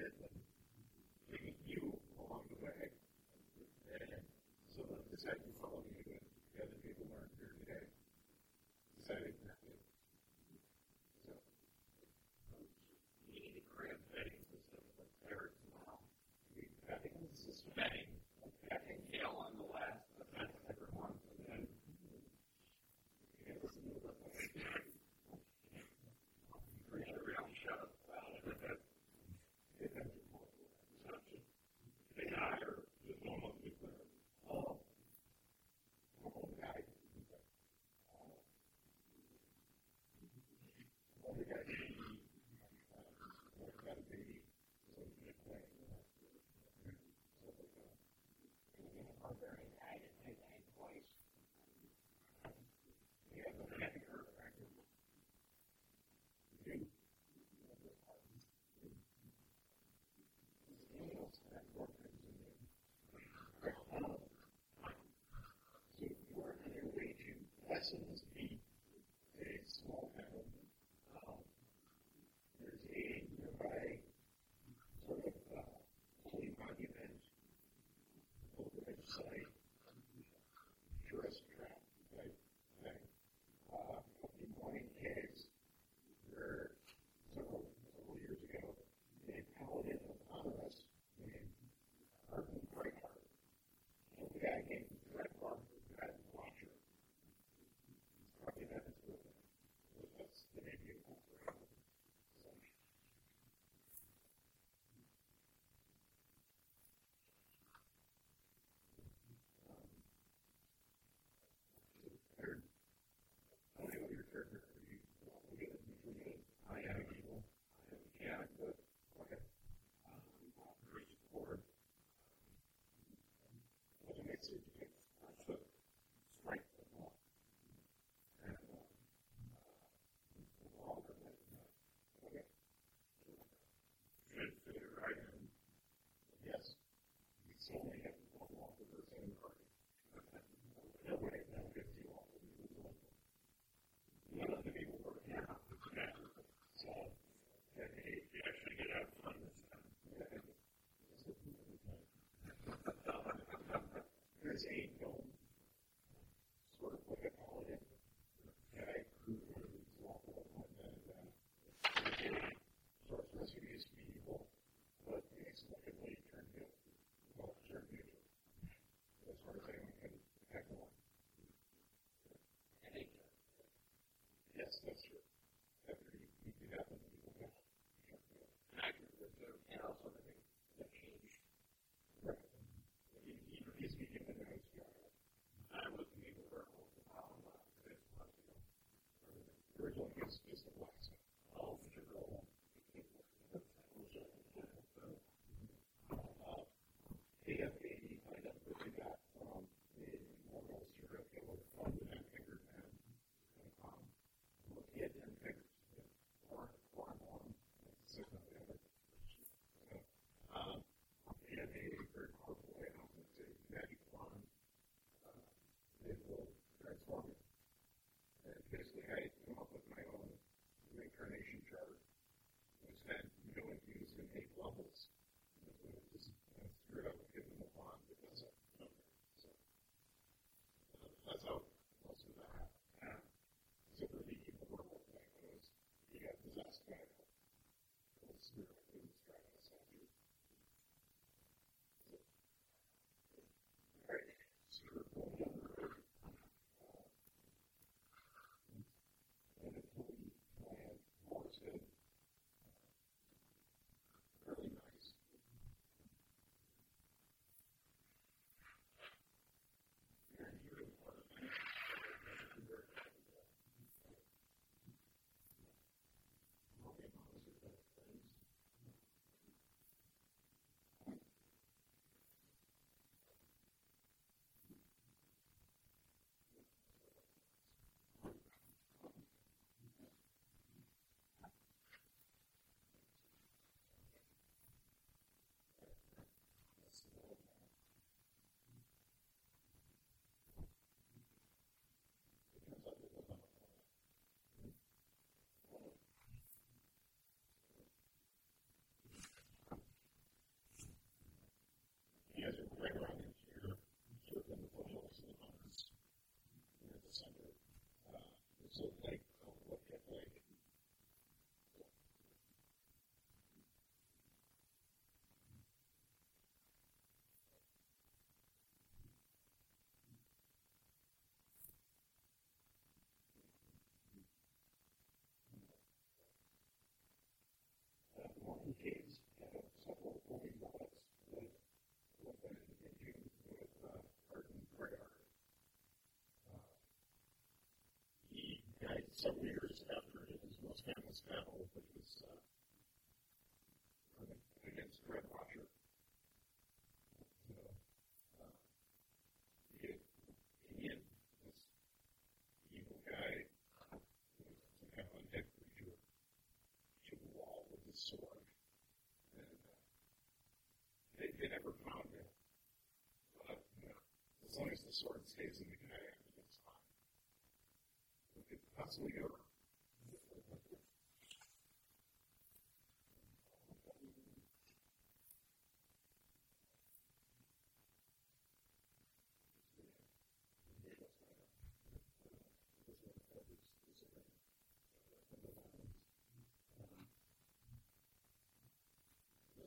Midland. is 8. Sword And they never found it. But as long as the sword stays in the guy, it's fine. It could possibly go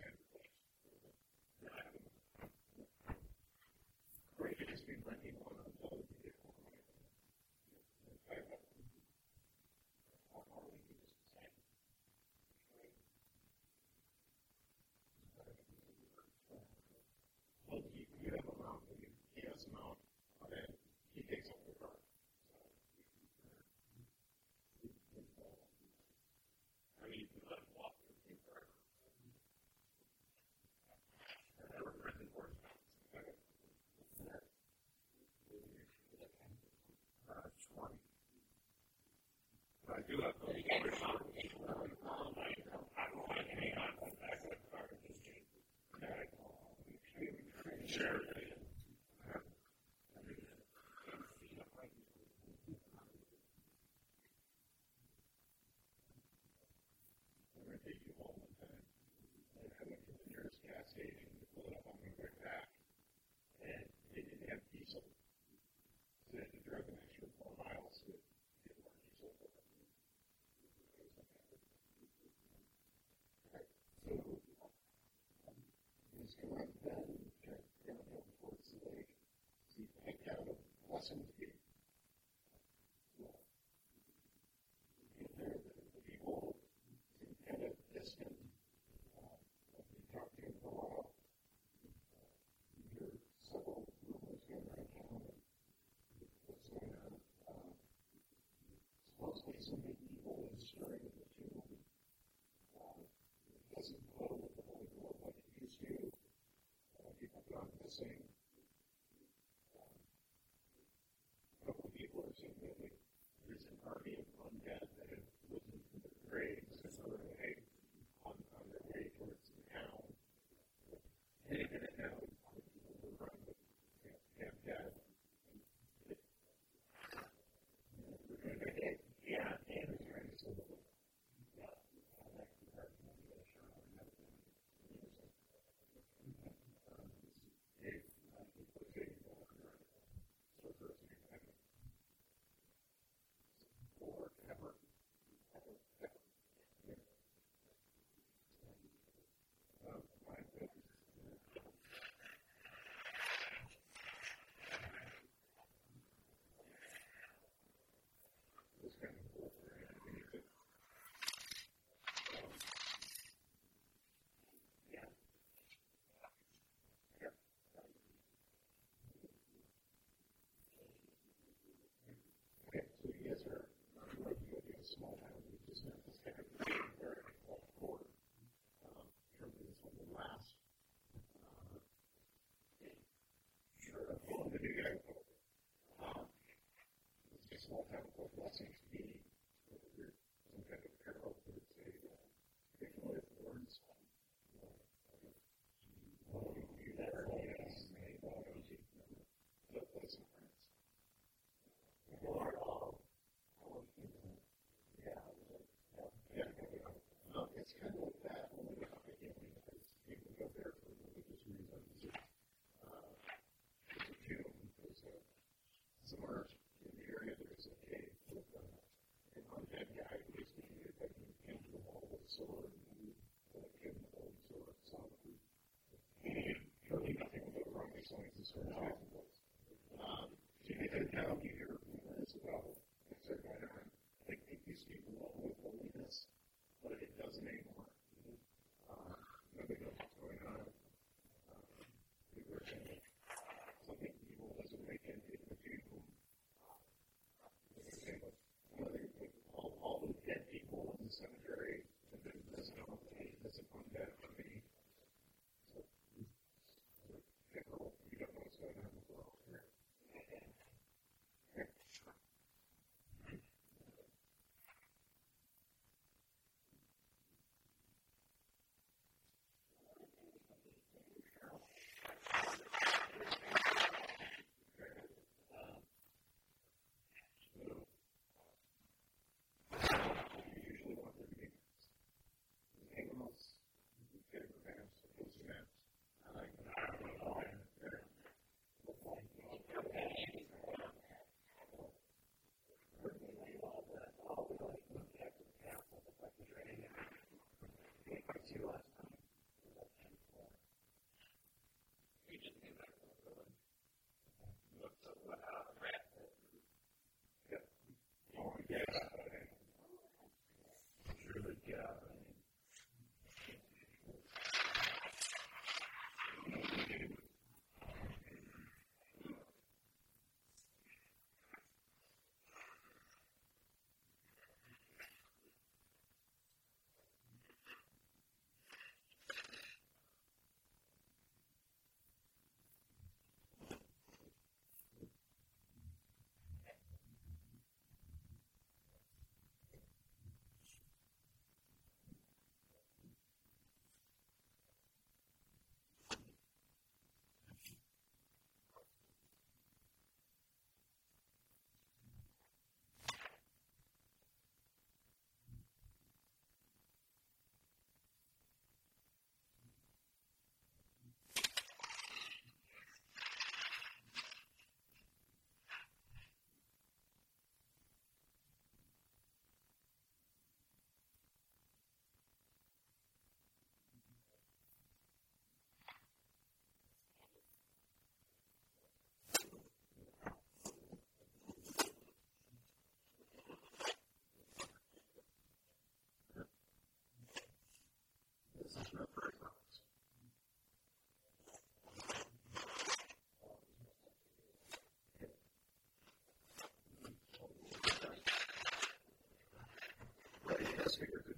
wrong. It's Now you hear rumors about certain items. I think these people want to believe this, but it doesn't enable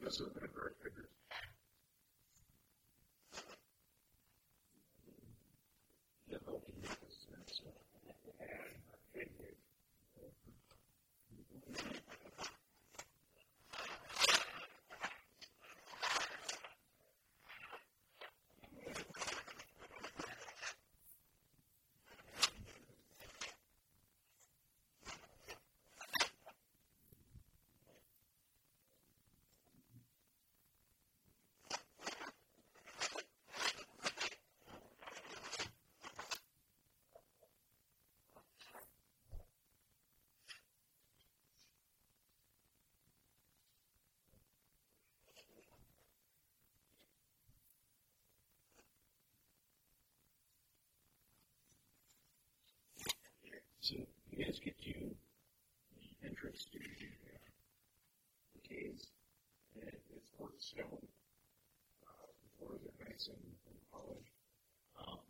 this has been very vigorous. So you guys get you the entrance to the caves, and it's poured stone. Uh, the floors are nice and, and polished. Um,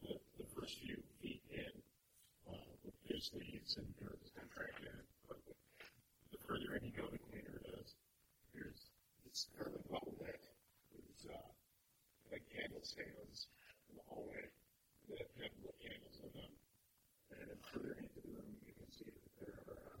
the, the first few feet in, uh, there's leaves and dirt is kind of contracted, but the further in you go, the cleaner it is. There's it's fairly well lit. There's uh, like candle stands in the hallway that have little candles in them. And then further into the room, you can see that there are uh,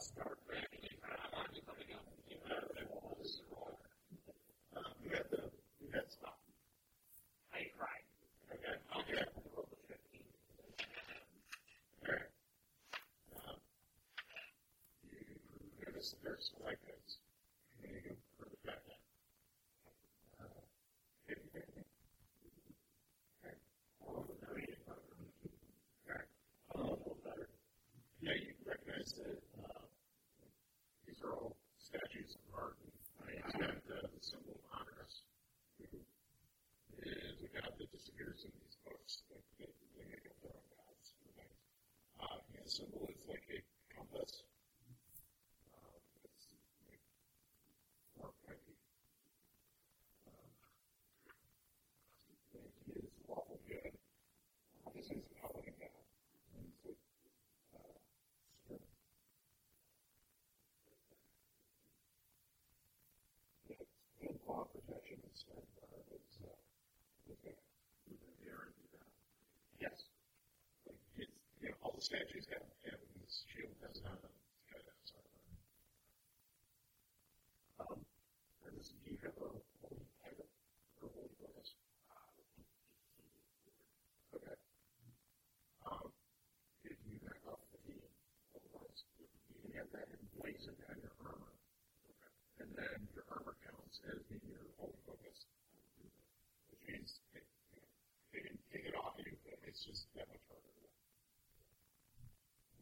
discovered. statues have, uh, um, this shield has them. Um, uh, you have a holy heaven or holy focus? Okay. Um, if you off the you can have that on your armor. And then your armor counts as your holy focus, which means they didn't take it off you, but it's just that much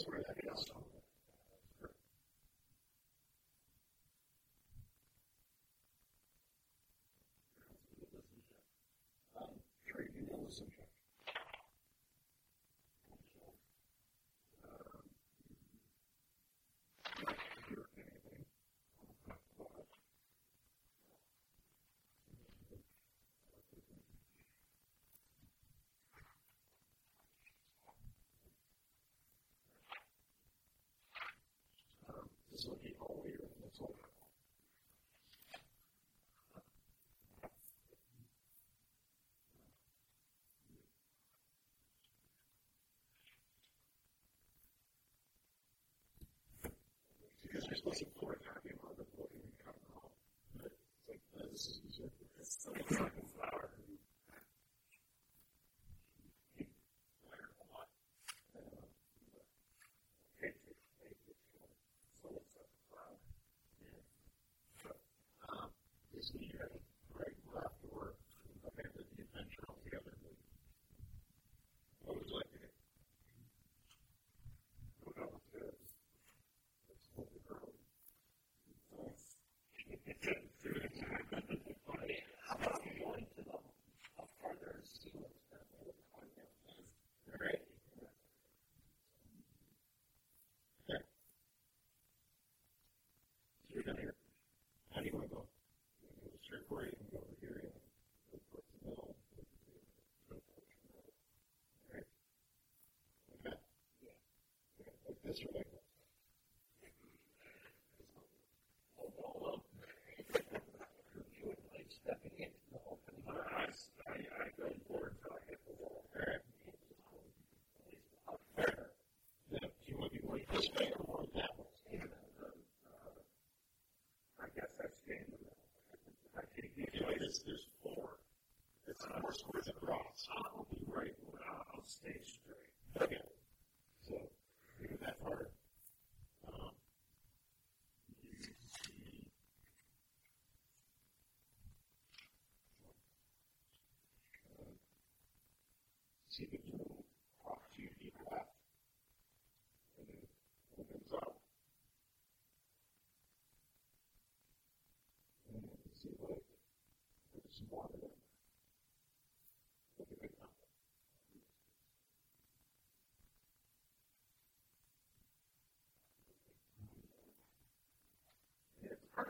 that's where that is. is looking all Because you're supposed to pour it out, you know, the pouring out all. But it's like, oh, this is easier. That's right.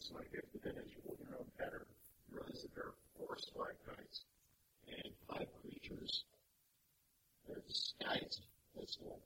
nights, like if the as you hold your own pattern, you realize that there are four spike nights and five creatures. There's kites, that's one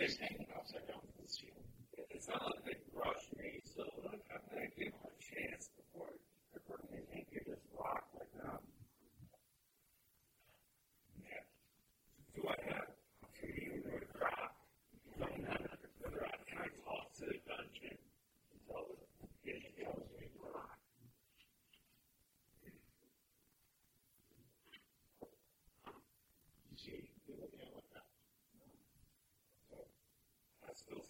just hanging upside down to the ceiling. It's not like they rushed me, so I'm going to give them a chance before I put them in. They could rock like that. Yeah. Do I have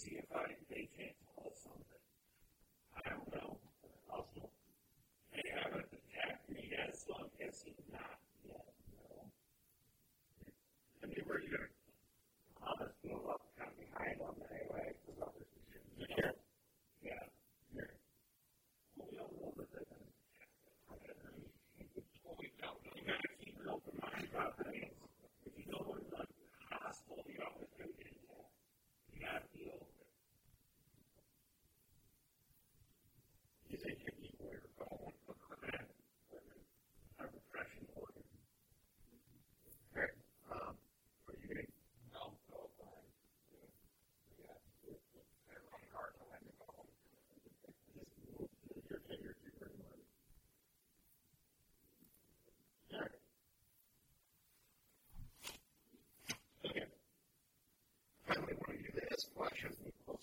see if I they can't tell us something. I don't know. Also, they haven't attacked me yet, so I'm guessing not yet. No. I mean, where you gonna? I'll just move up kind of behind them.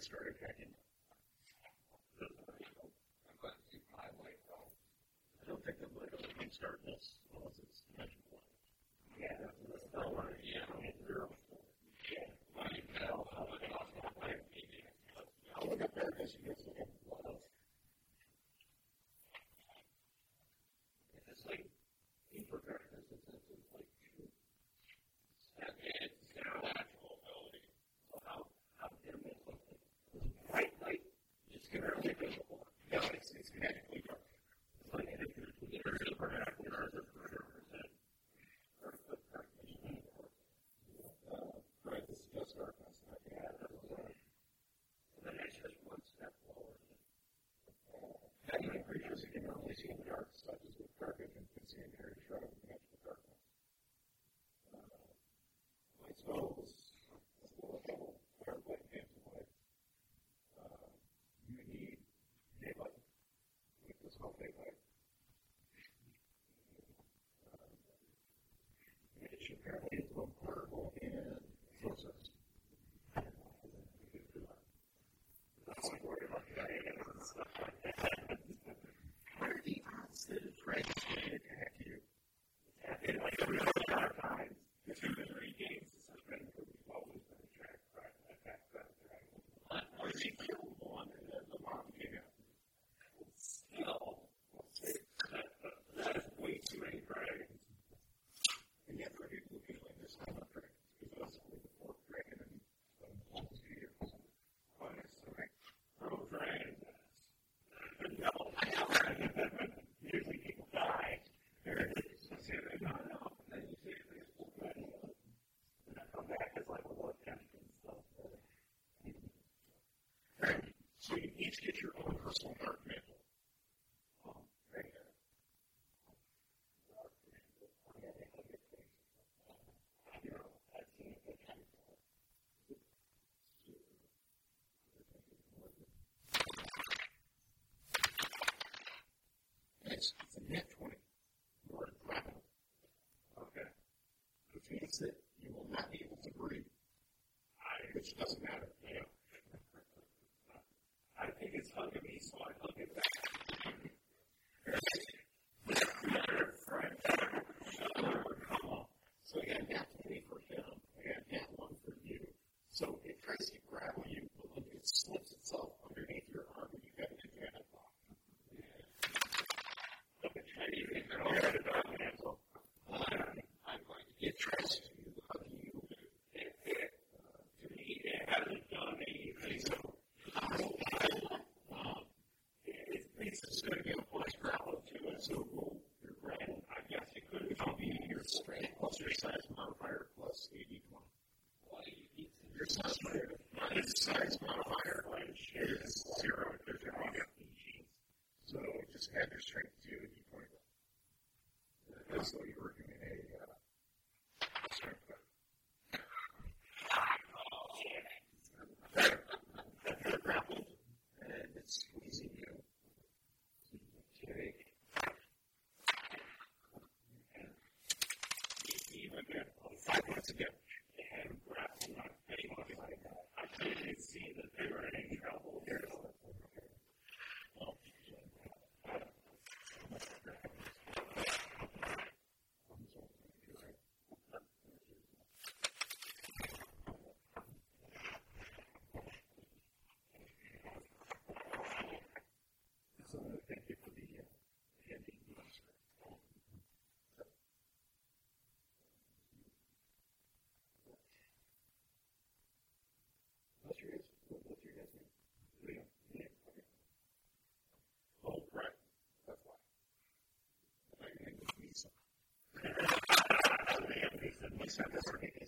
I started hacking? I don't think the light will start this unless it's magical. Yeah, that's the one. Yeah, zero. I'll look up there because you guys look at what else. It's like deeper darkness. It's, it's, it's like it's supernatural ability. So how how dim is something? Bright light. It's barely visible. No, it's it's magically dark. It's like if you're considered supernatural, there's a hundred percent. Perfect darkness. Uh, right, this is just darkness. Yeah, that's right. And then it's just one step forward. Not even creatures that can only see in the dark, such as with dark vision, can see in very shroud of magical darkness. Uh, light spells, as well as double fire light, hands light. Uh, you need daylight. With the spell daylight. Uh, which apparently is both portable and sorceress. That's like worried about the and stuff like that. What are the odds that a dragon is going to you? In like other dark times, the two misery games has been we've always been attracted by attack by the dragon. What was he killed one and then the mom came out? Still, that, that is way too many dragons. And yet, for people who feel like there's not enough dragons, because that's only the fourth dragon in um, almost two years. Why is the right pro dragon? No, I know. Usually people die. They're just say they got out, and then you see these full dragons. And I come back as like a blood test and stuff. Right. So you each get your own personal dark mantle. Um, right. You know, I've seen it before. It's, it's a nat 20. You're a dragon. Okay. Which means that you will not be able to breathe. Which doesn't matter. You know. I think it's hugging me, so I hug it back. So I got nat 20 for him. I got 1 for you. So it tries to you, but it slips itself underneath your arm, and you got an advantage. Uh, I'm going to to hug you. Add your strength to a d20. As though you were doing a uh, strength check. You're grappled and it's squeezing you. Okay. even if Five points of damage. they had grappled, not anyone never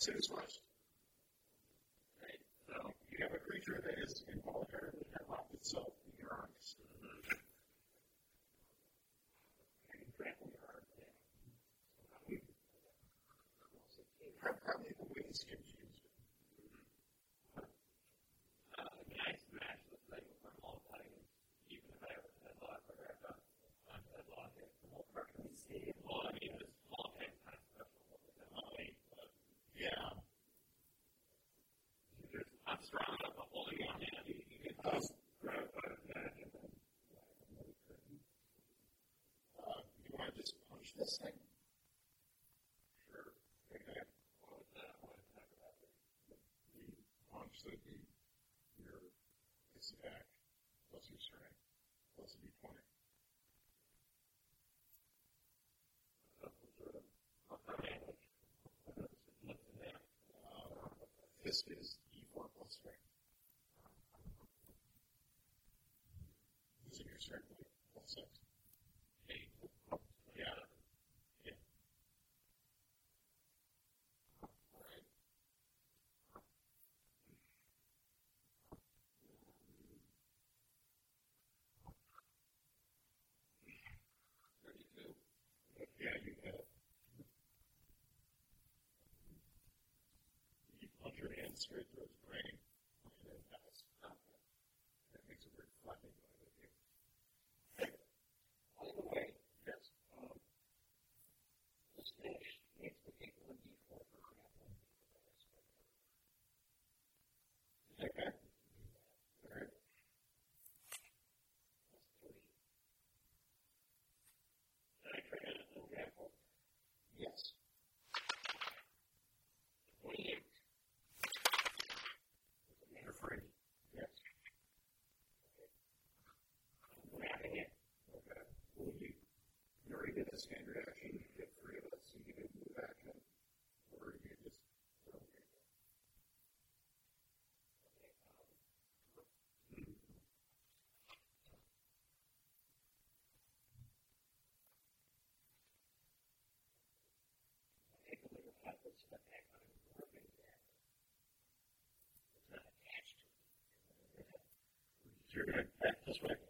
what sin is was. Right? So you have a creature that is involuntarily locked itself in your arms. Mm-hmm. How, how many ways can you this. and straight through his brain. And then that's not that. That makes a very funny. Sure. That's what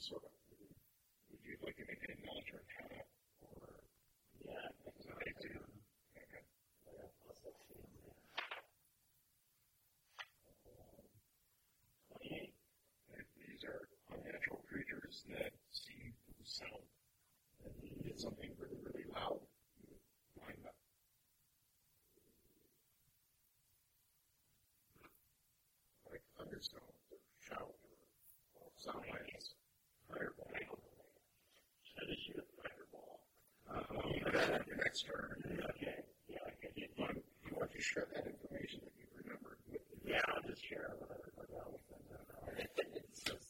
sort of would you like an acknowledge or hat or yeah, things that they? Okay. These are unnatural creatures that seem to sound and did something external. Okay. Yeah, okay. You, want, you want to share that information that you remember. with Yeah, I'll just share it with everybody else. And, it's just,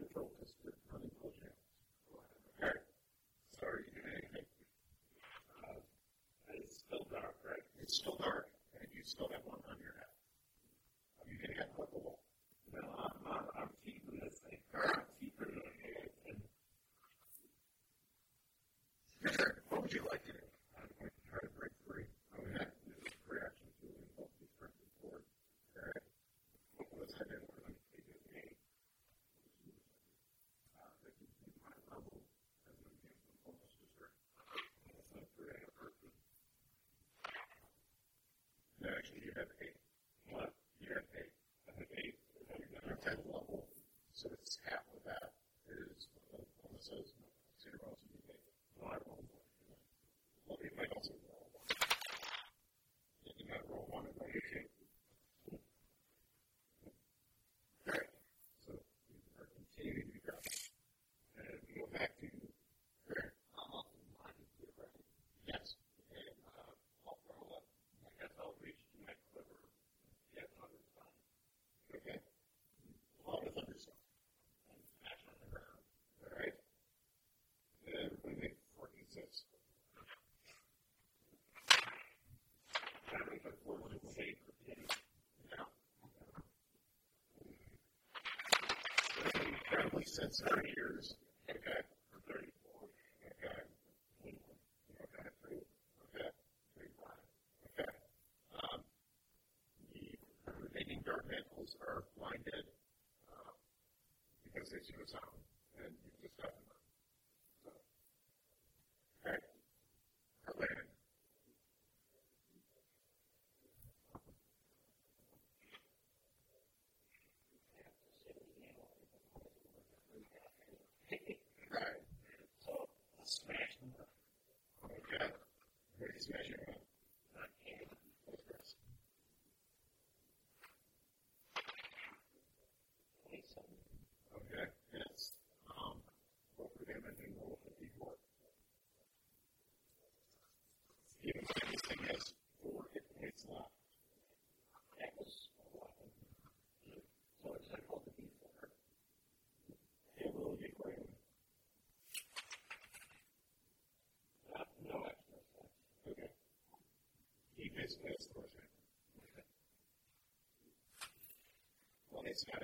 Since our years. Well, it's not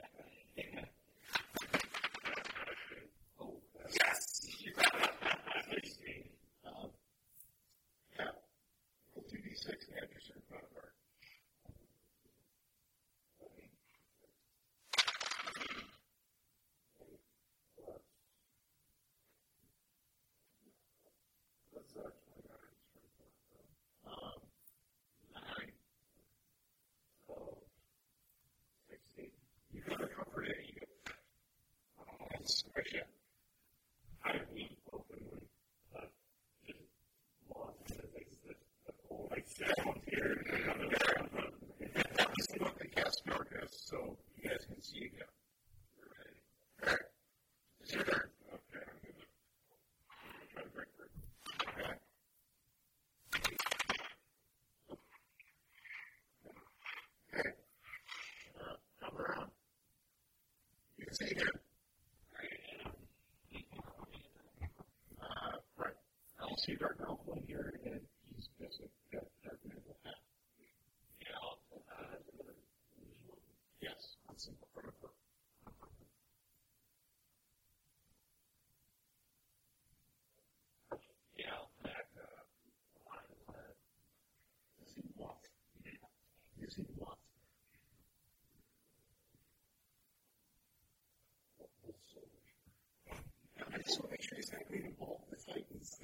actually can see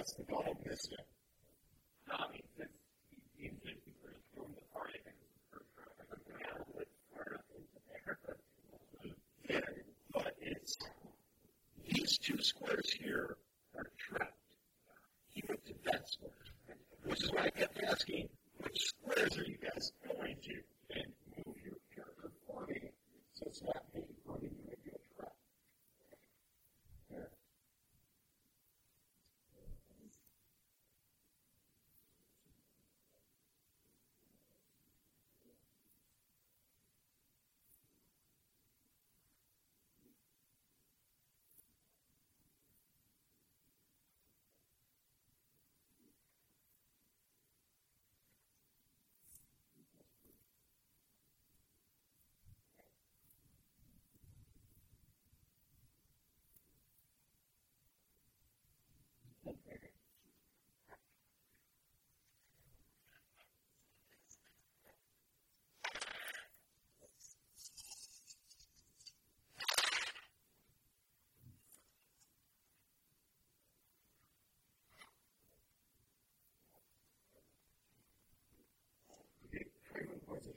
that's the God omniscient. Two squares here are trapped. Even to that square. Which is why I kept asking, which squares are you?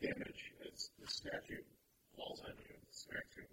damage as the statute falls on you. the statute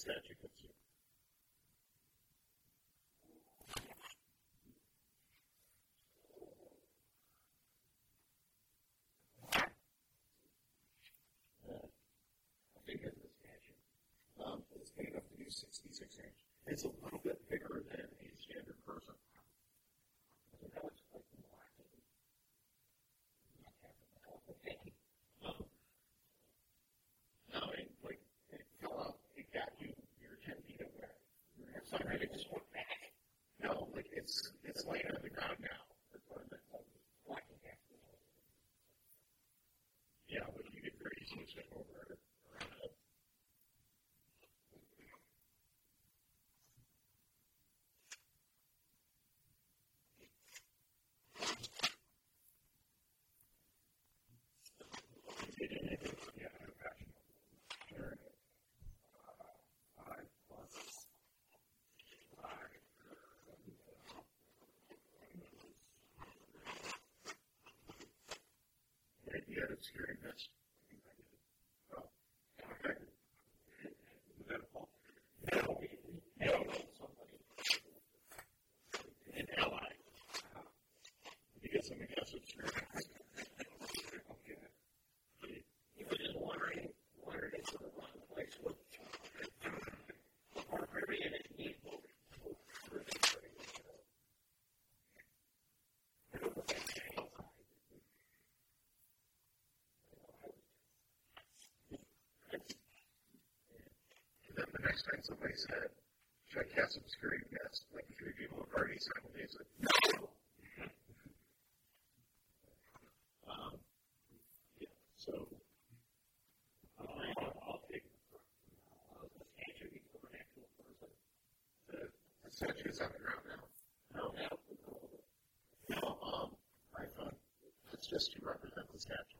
said. it's it's laid underground that's hearing this. somebody said, should I cast obscuring mist like three people at party simultaneously? No! um, so I'll take uh, the statue be supernatural person. The, statue is on the ground now. No, no. No, um, I thought it's just to represent the statue.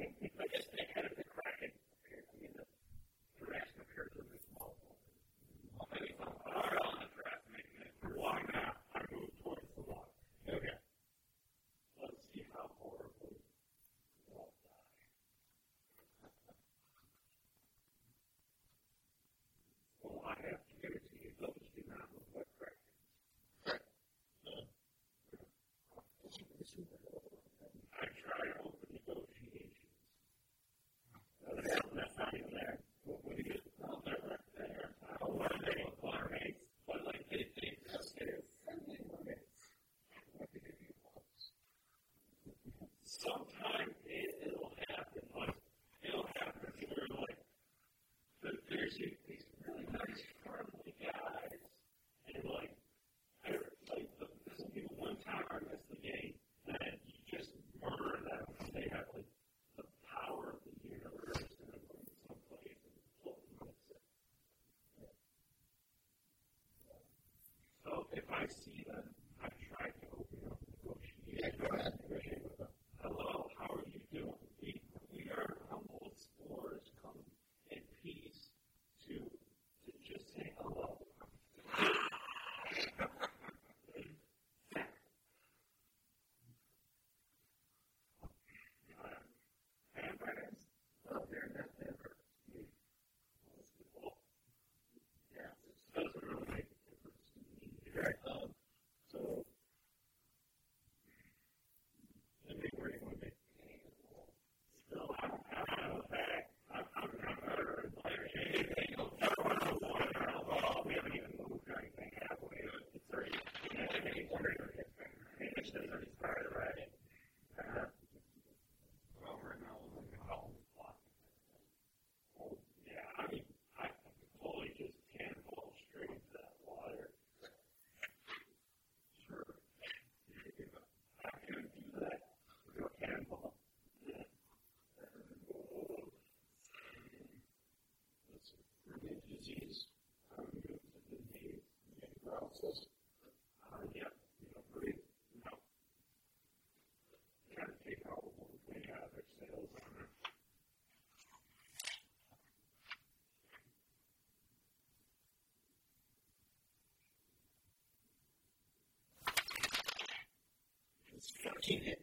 13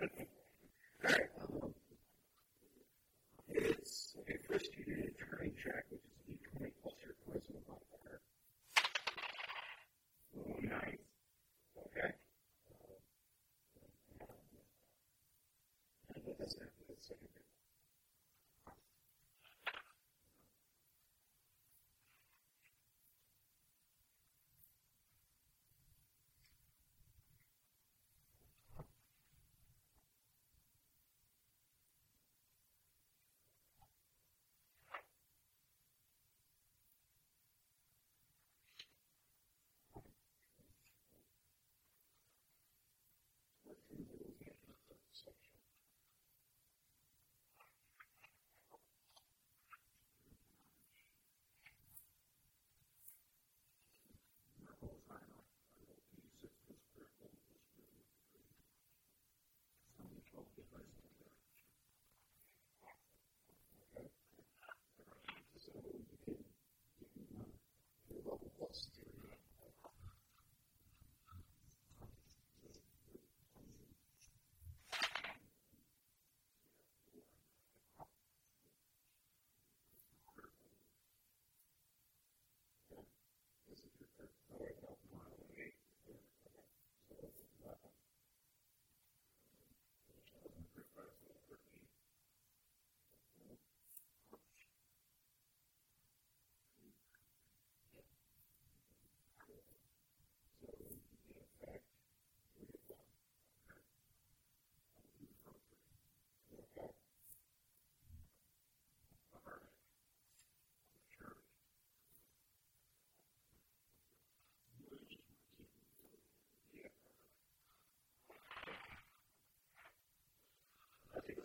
and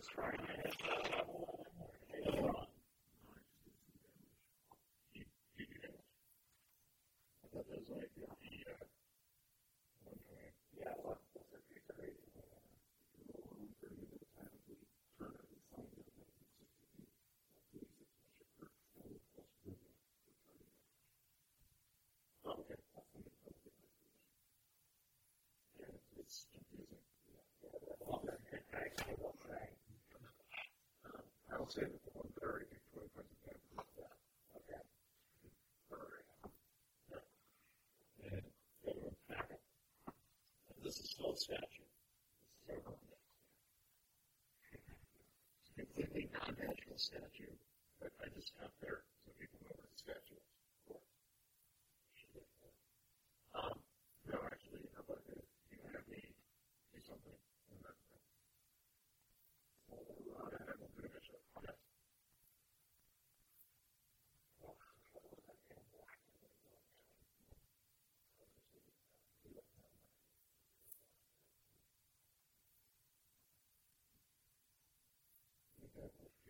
Yeah, to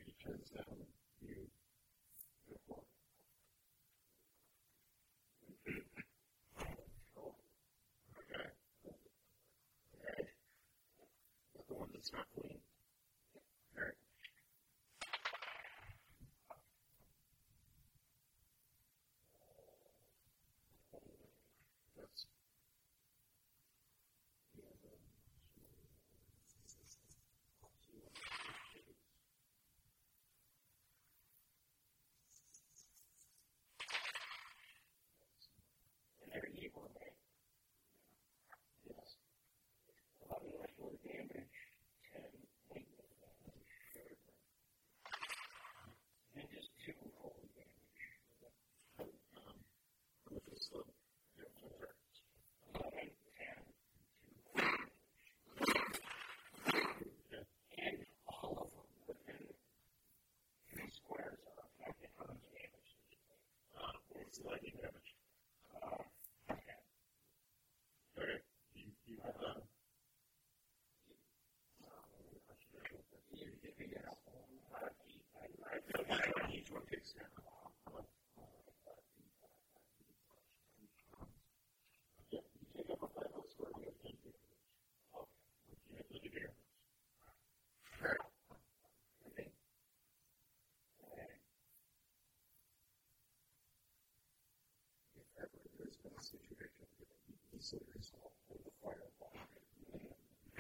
because uh, people in there.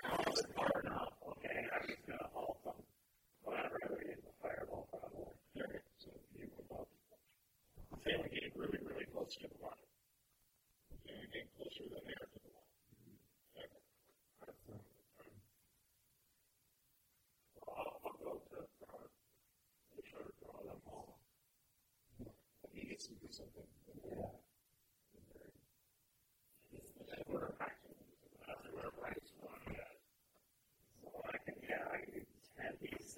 Now it's far enough. Okay, I'm just gonna hold on. Whatever it is, the fireball probably. Okay, so you were about failing. Getting really, really close to the line. You're getting closer than there.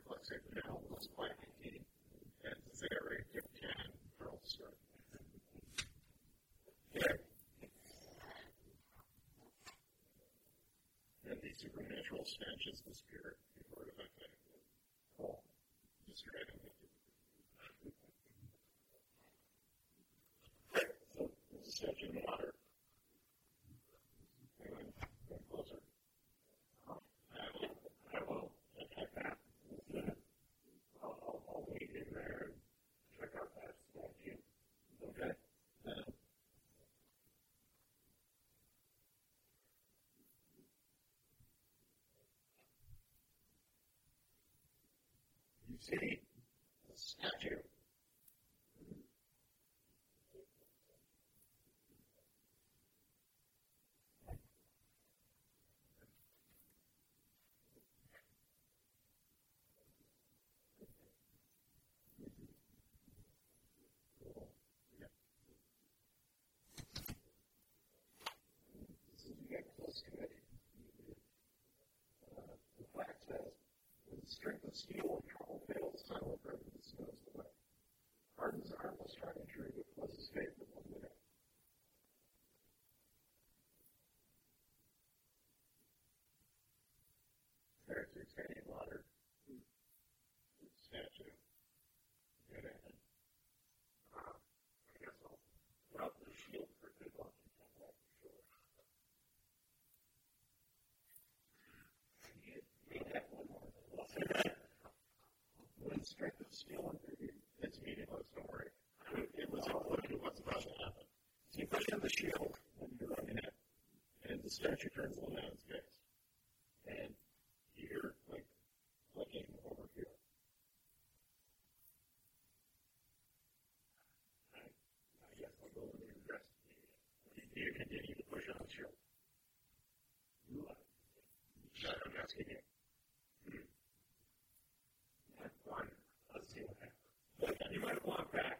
reflection now was why he very good can Earl And the supernatural snatches the spirit. You've heard of that. Cool. Just right on So, this is such a It's not statue Strength strengthens you and trouble fails. silent presence goes away. Hardens harmless trying to treat with blesses faith. It's meaningless. Don't worry. It was all over once about eleven. You push on the shield and you're in it, and the statue turns on its face, and you're like looking over here. I guess we'll go and investigate. You continue. to push on the shield. You're not seeing it. look, you might walk back.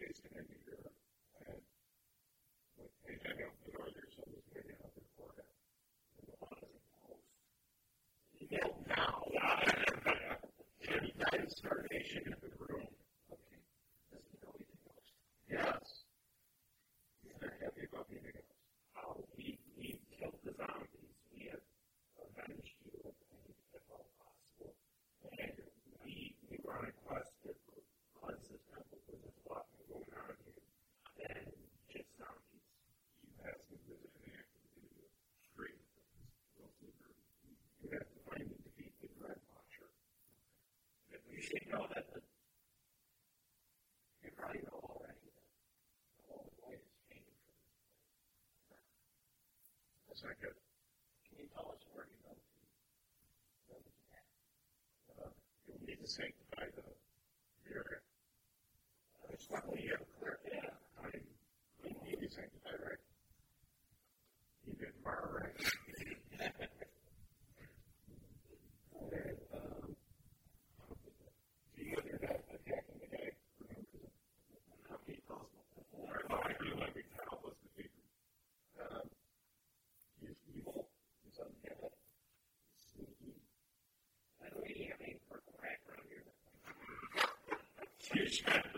case in any you should know that Krishna.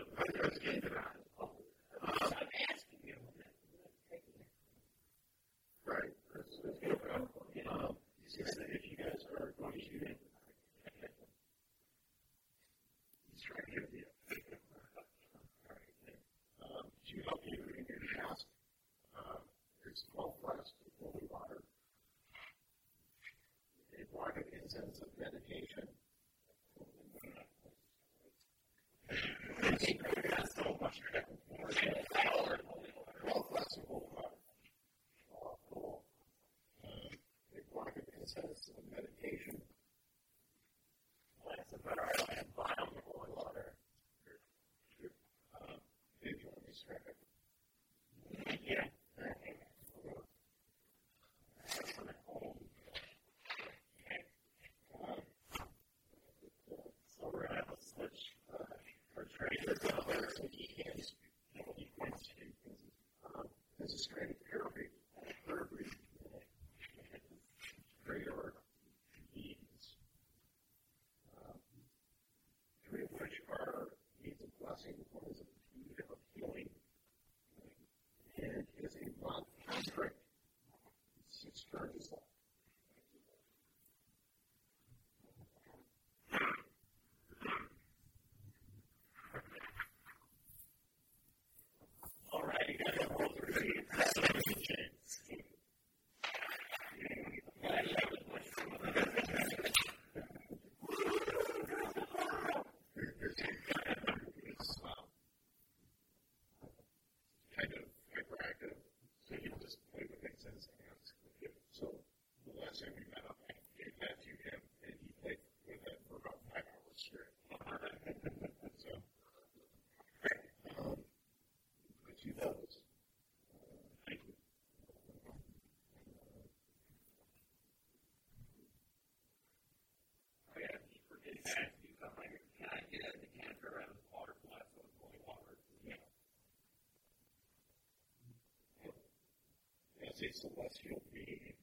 celestial being.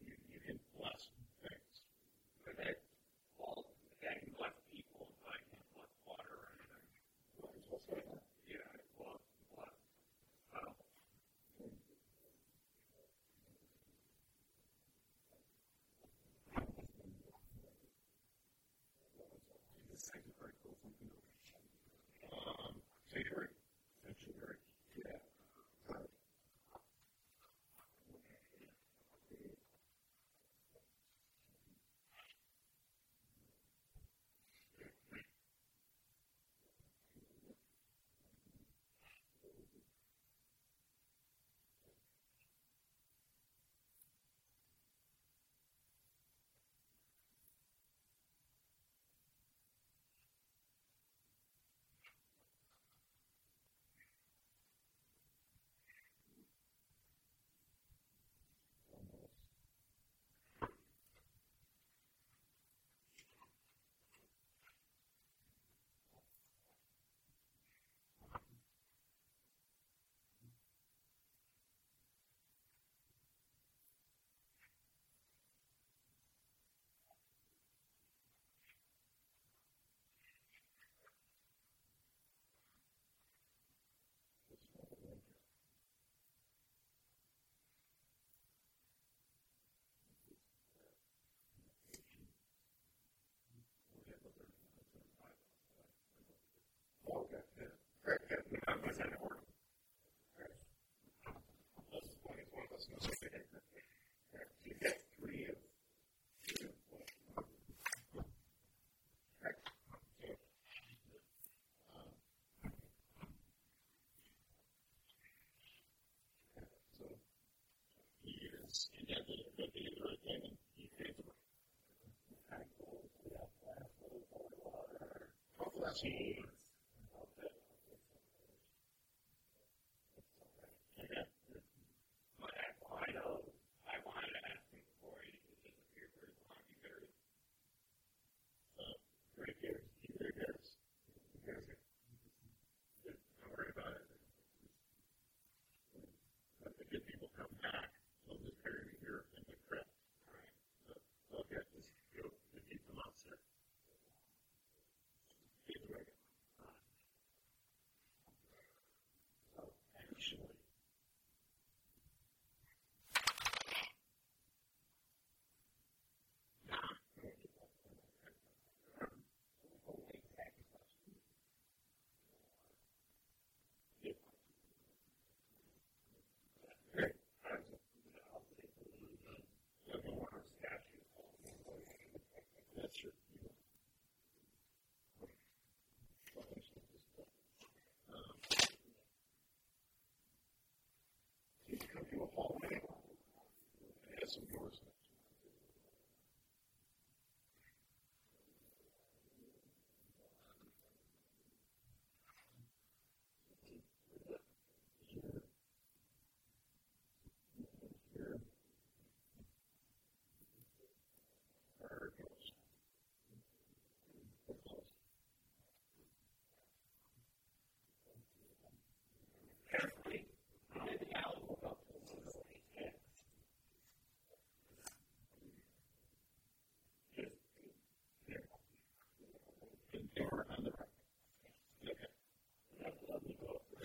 You, you can bless things. But that all that can bless people, but I can't bless water or anything. Well, it's. Yeah, well, bless. The second article,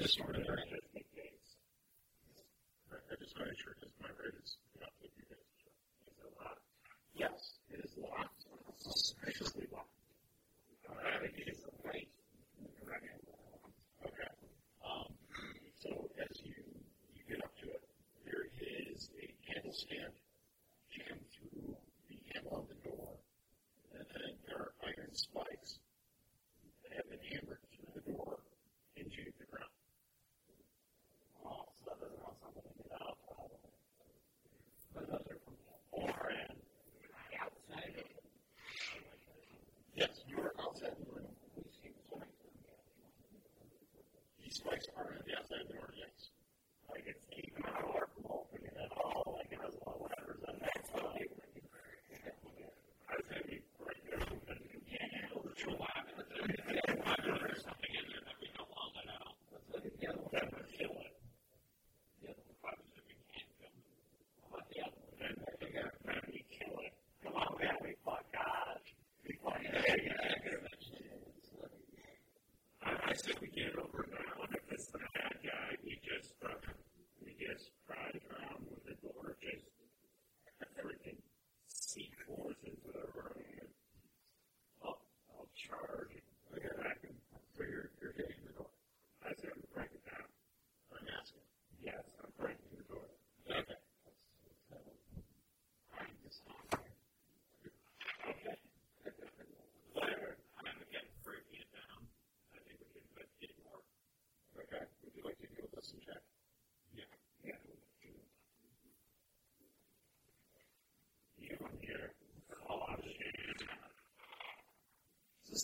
distorted.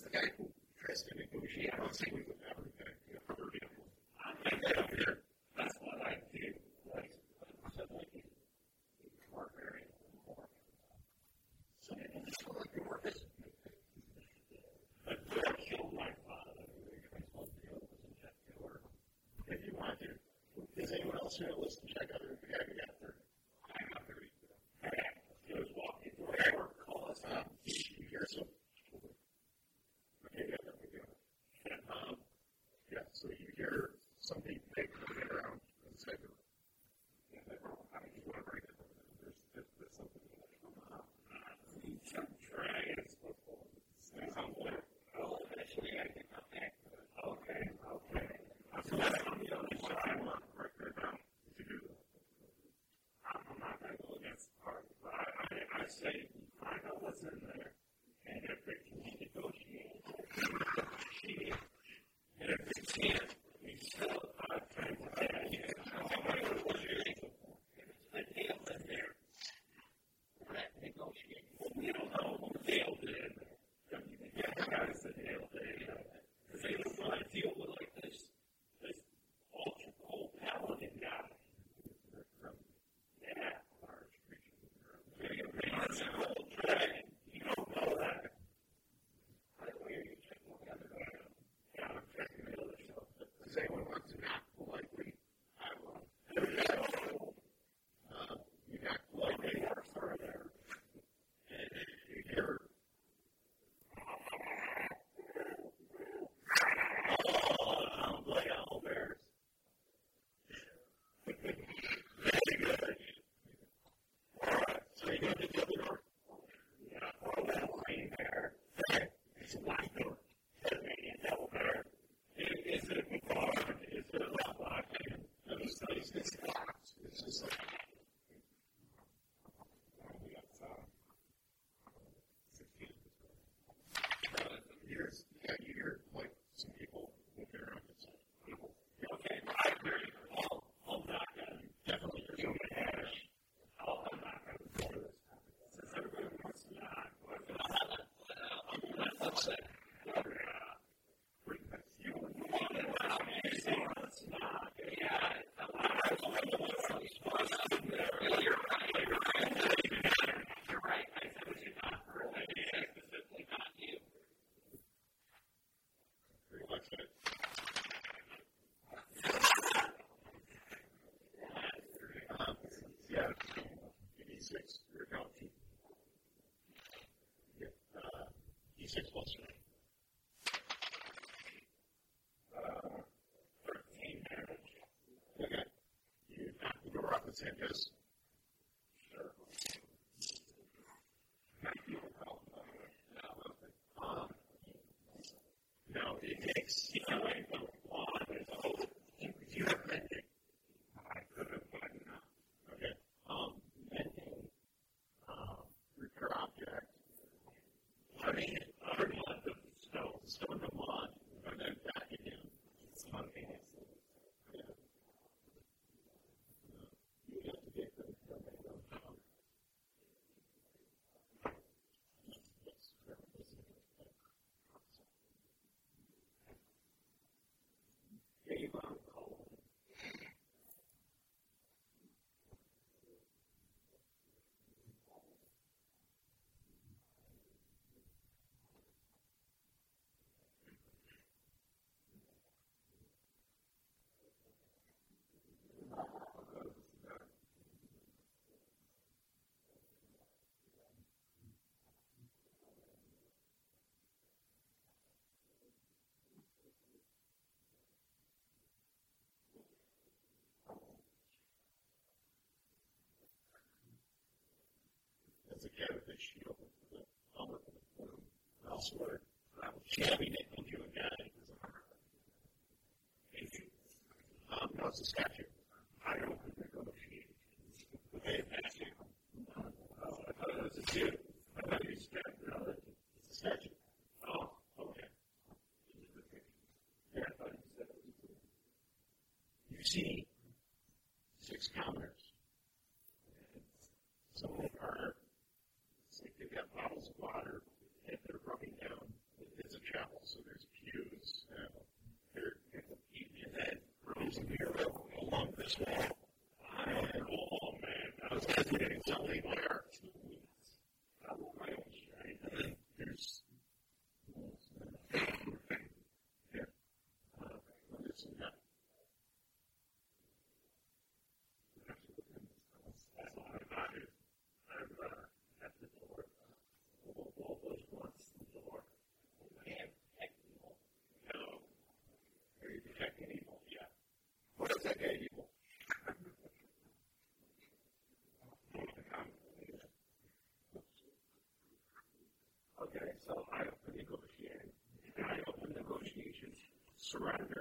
Guy who tries to negotiate things with everything. You know, for example, I'm like up here. That's what I do. Like, I said, like, you work very more. So, I just want to work. But I killed my father. If you want to. Is anyone else here to listen? Check out I. bear the shield of the armor of the womb. Elsewhere, I will champion it. surrounding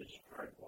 describe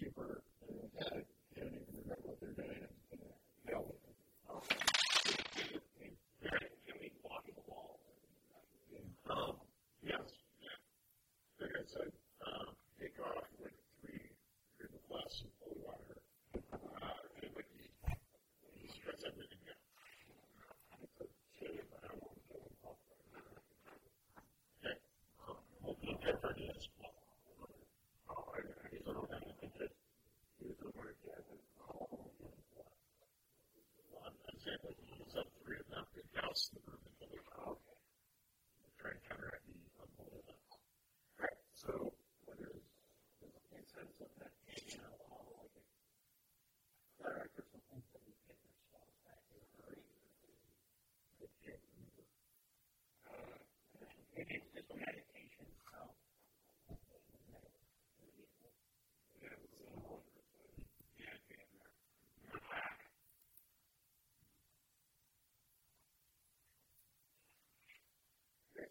housekeeper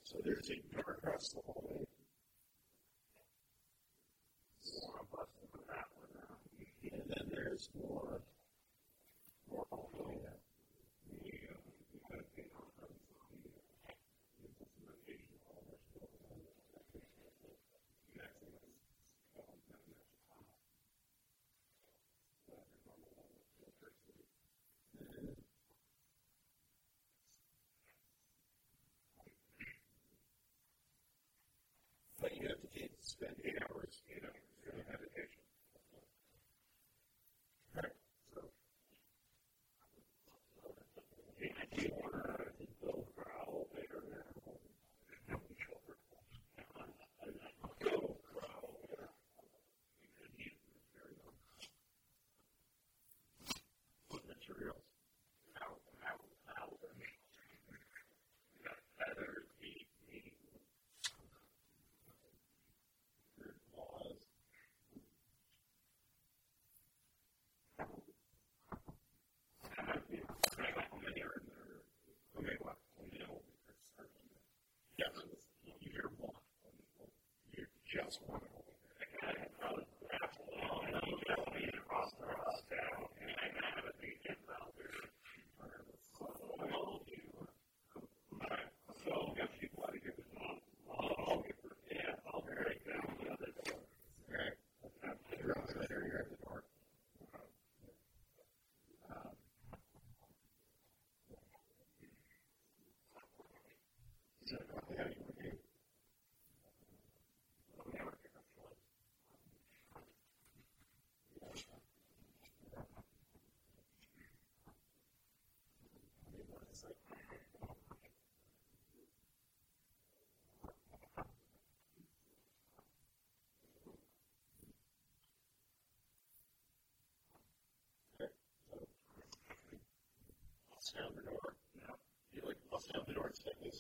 So there's a door across the hallway It's down the door. Yeah. You like bust down the door and stick these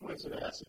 nucleic acid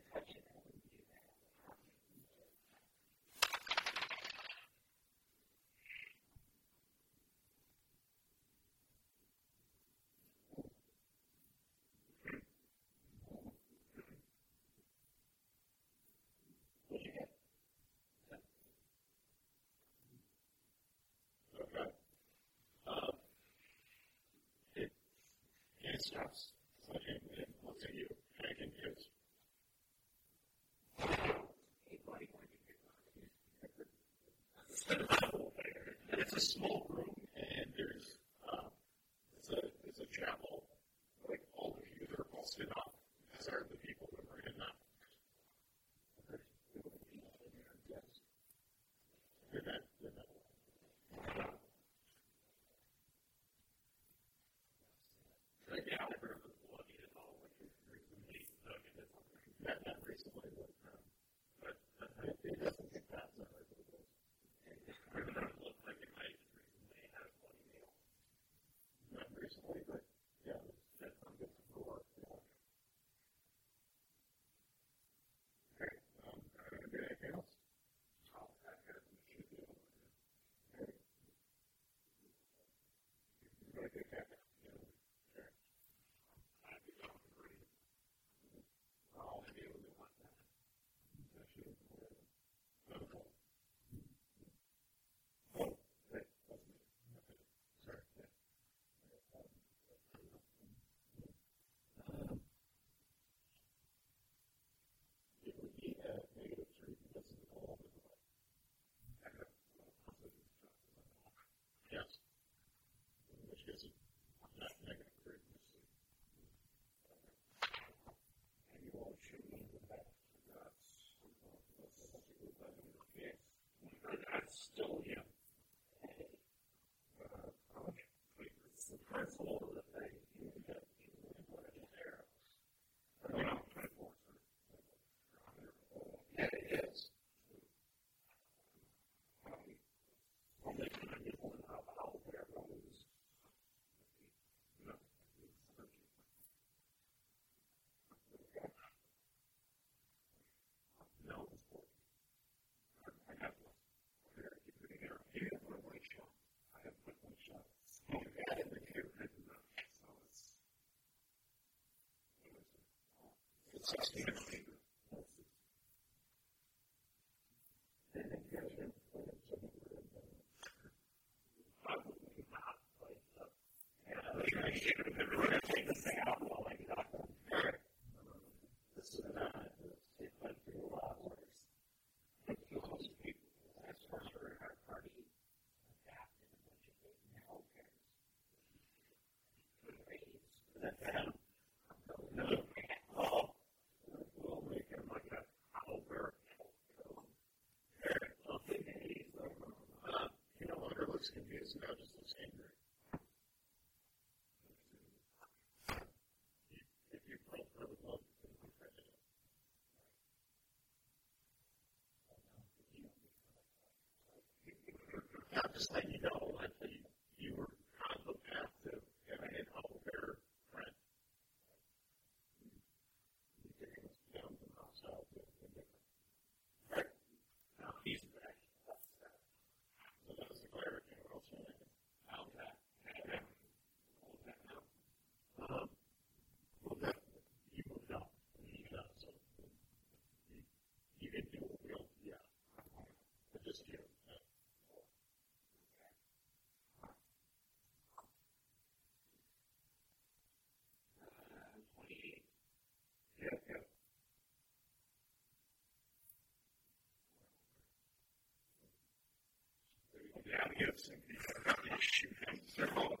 against us. succeeded was confused about as the chamber. down hips and he's like, I'm going to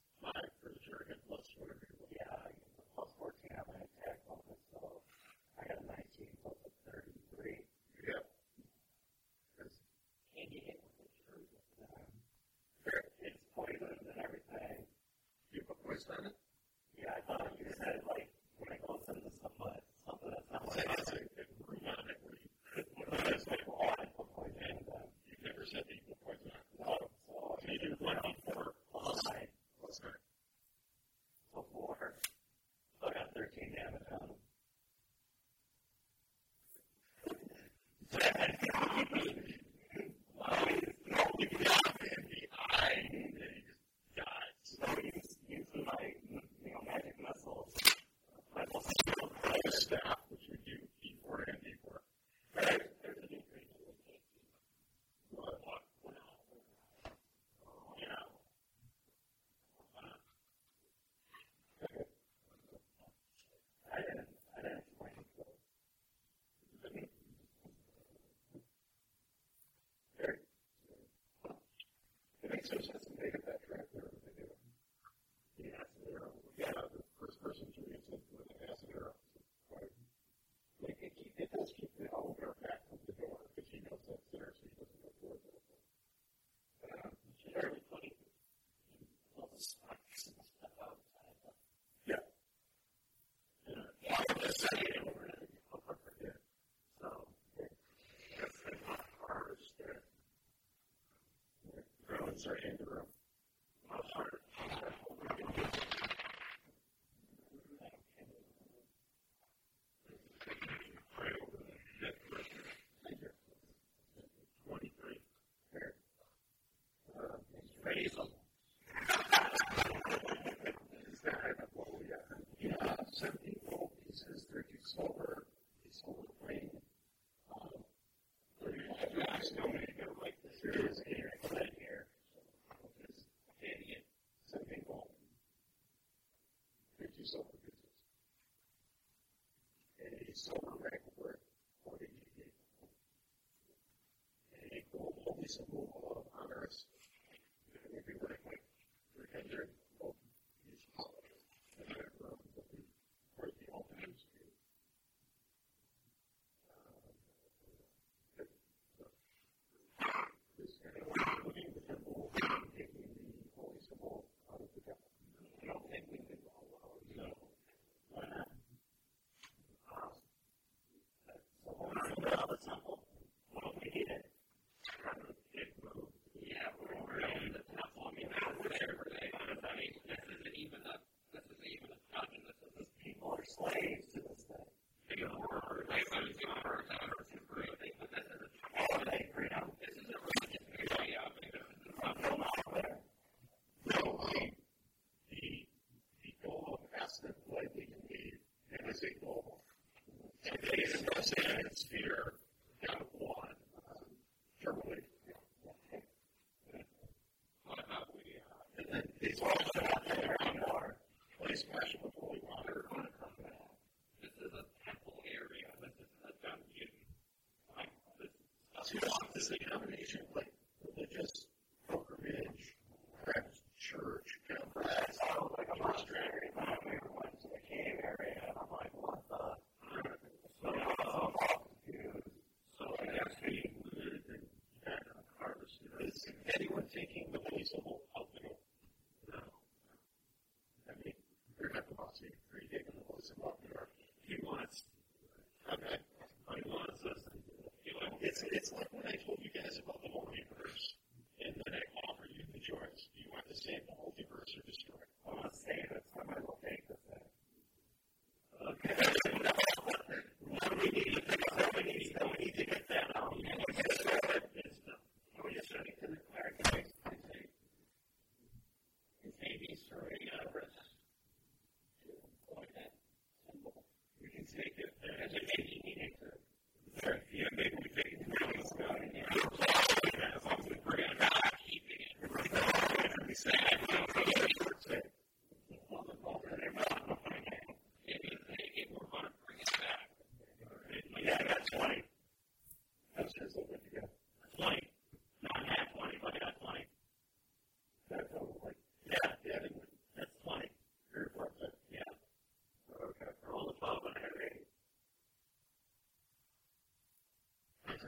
atmosphere.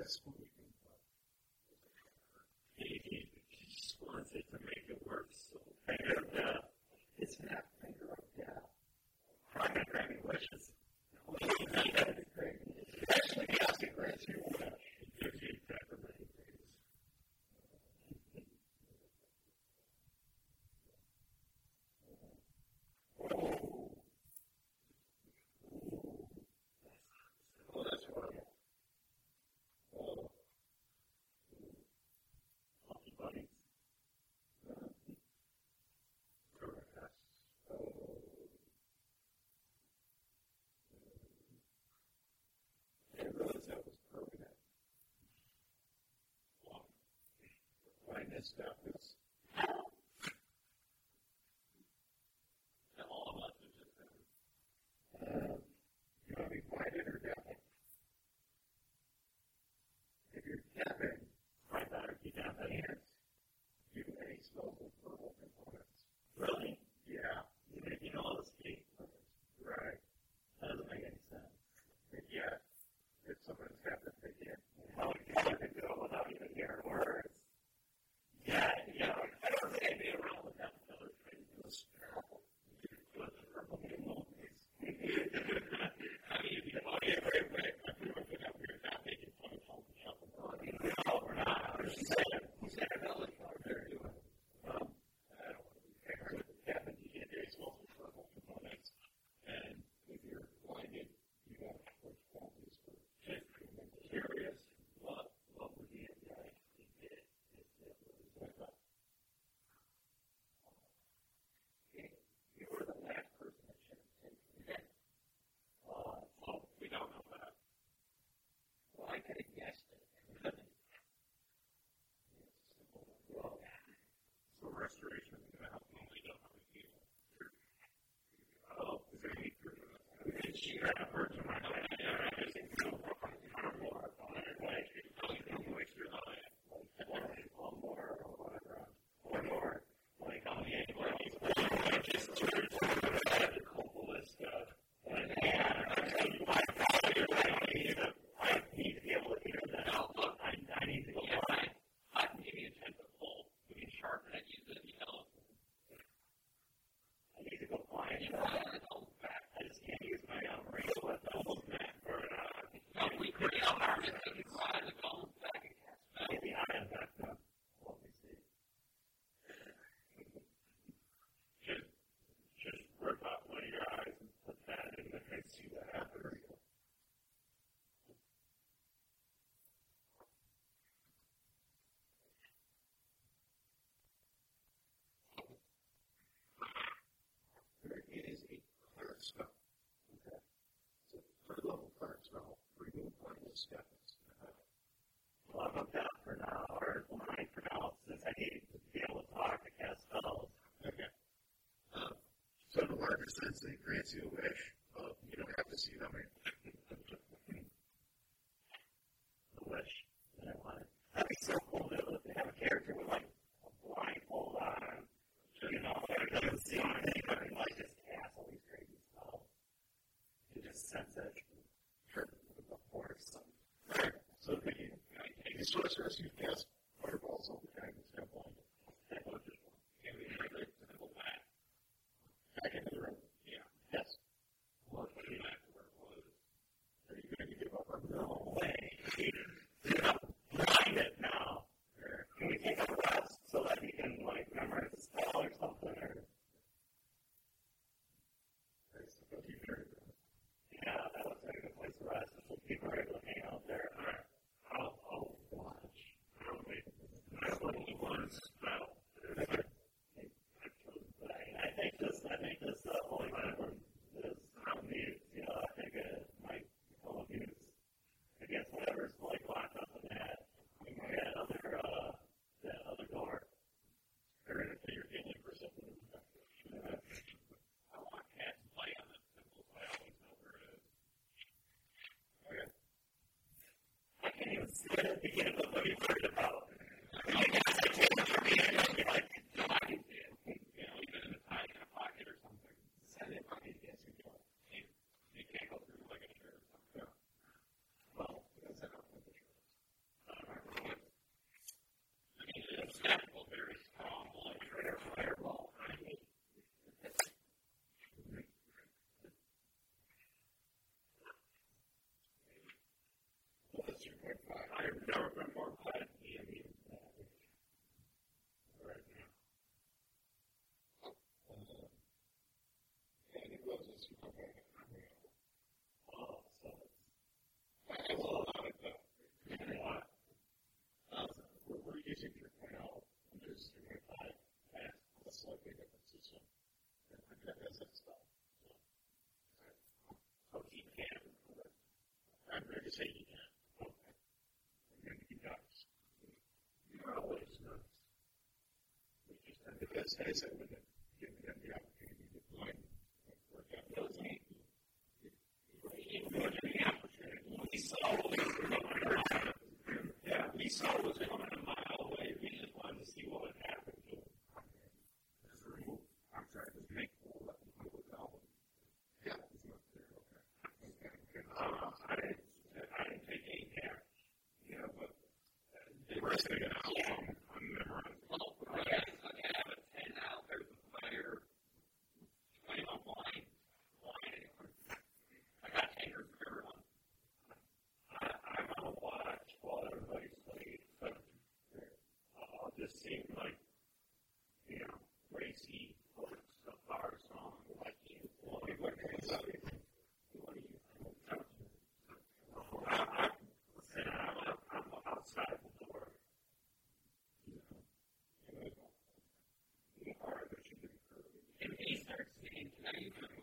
That's what can He, he just wants it to make it work. So, finger of death. It's not finger of death. I'm not granting wishes. Actually, he has to grant you a wish. It gives you exactly what he needs. Oh. Oh, that's horrible. Oh. Lucky bunnies. Correct. Oh. I they grant you a wish. very as a research things, now you can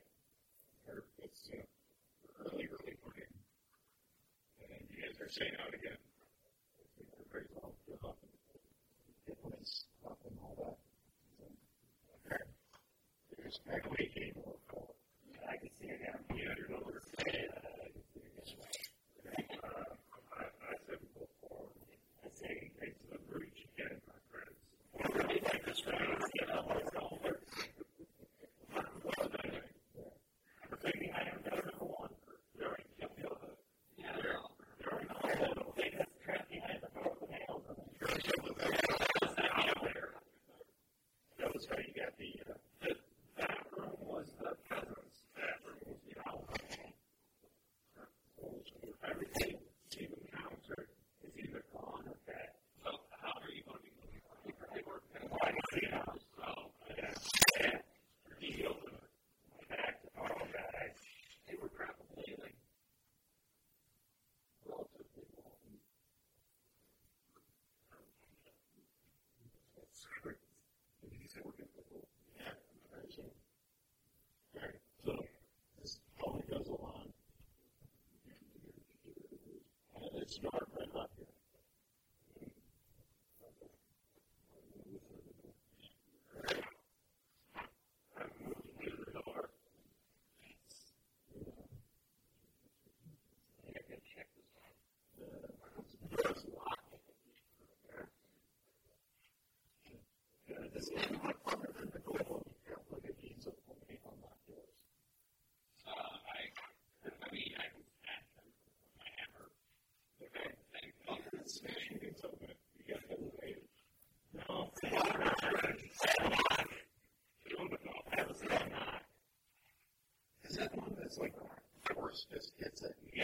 Sure. And he said, we're going to go it's like, the horse just hits it. Yeah,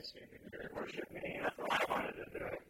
it's, you worship me. That's what I wanted to do. It.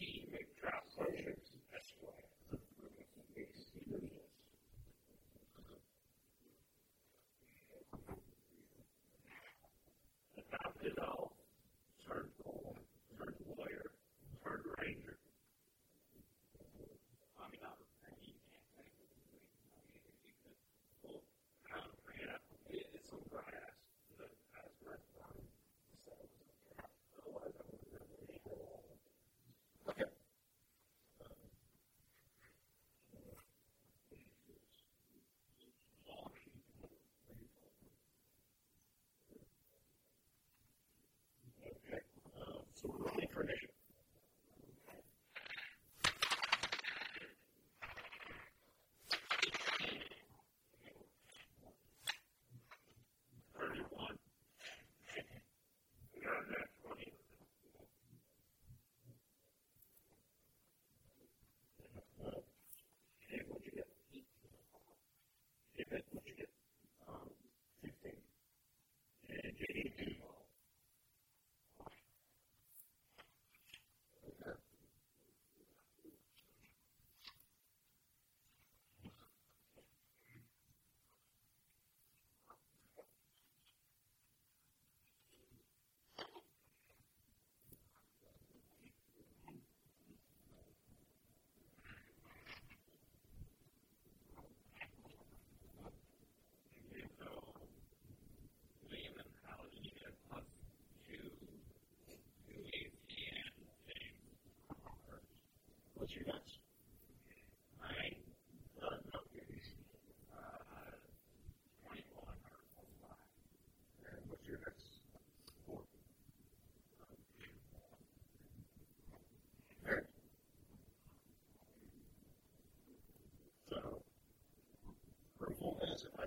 information.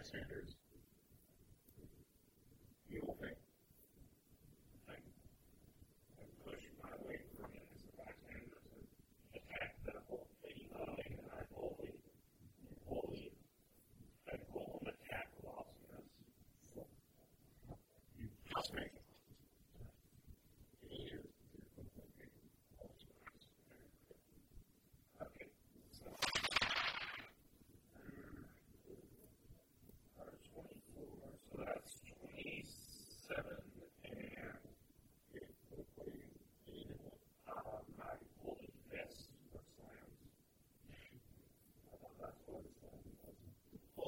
Bystanders. The whole thing.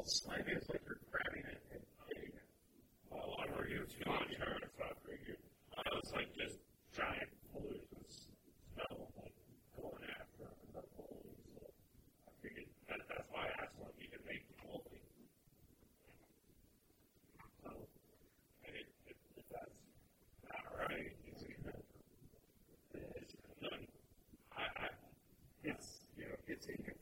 slimy. It's like you're grabbing it and hitting it. Well, I were you two on turn, so I figured I was like just giant pollutions smell like going after the holy. So I figured that, that's why I asked if you could make the holy. So and it, it, if that's not right, it's it's none. I, I it's in your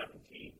17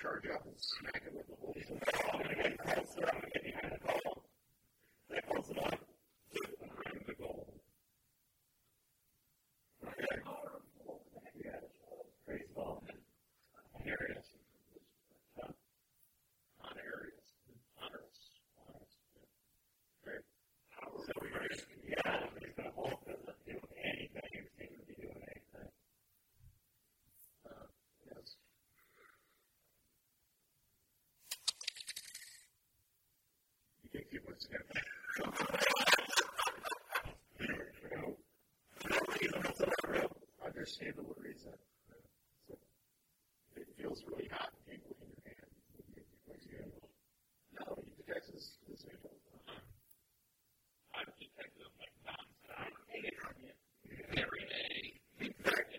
charge up and smack it with the whole handle a reset. So it feels really hot and tingly in your hand It makes you handle. No, you detects this, this handle. I've detected them like nonstop. Every day. In fact,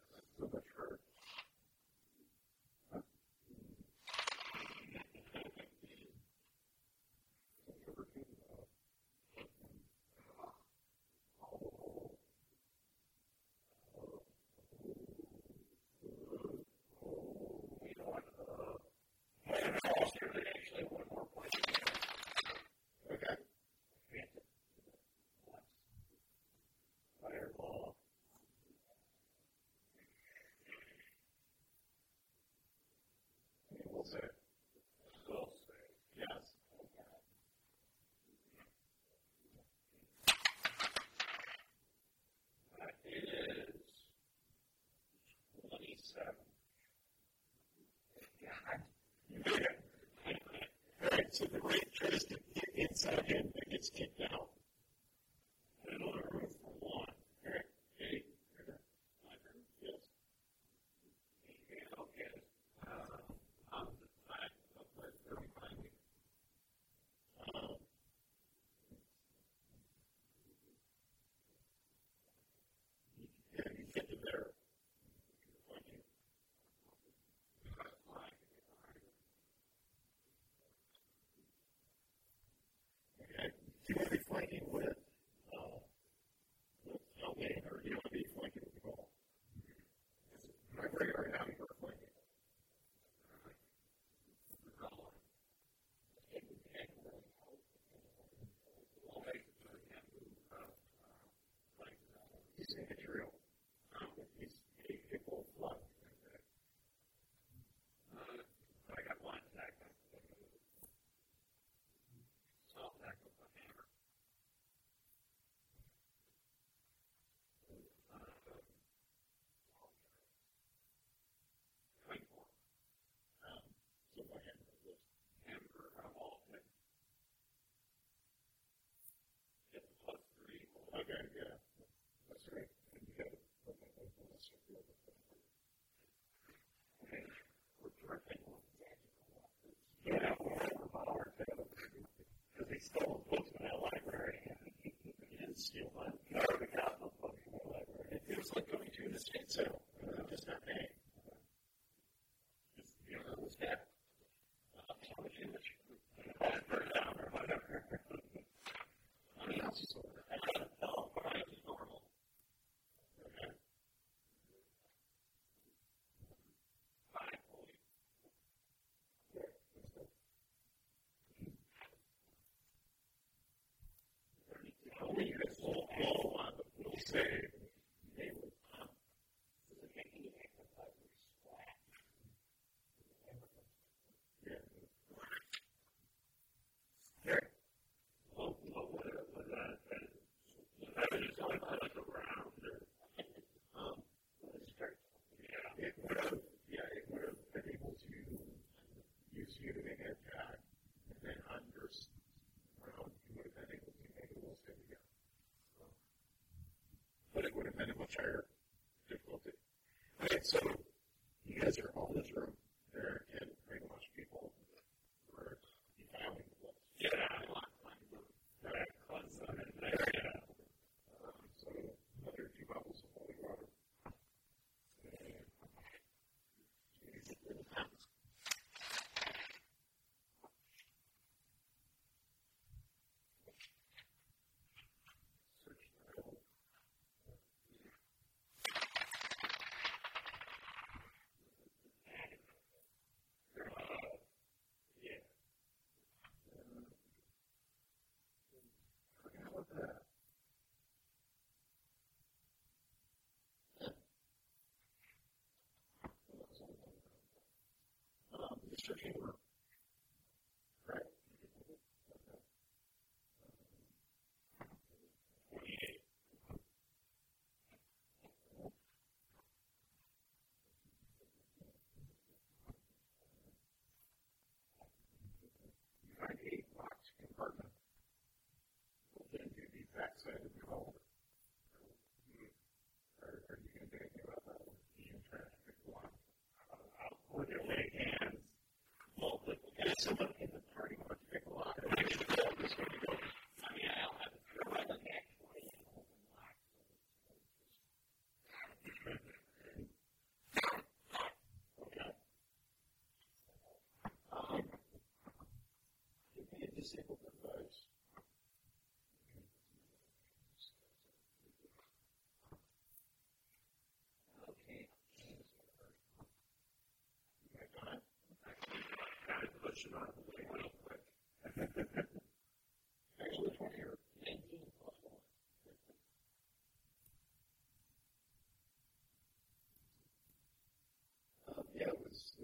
stole a book from that library. he didn't steal mine. I already got a book from the library. It was like going to an estate sale, uh, just not paying. Just, you know, it was bad. Uh, how much image? Burned down or whatever. I mean,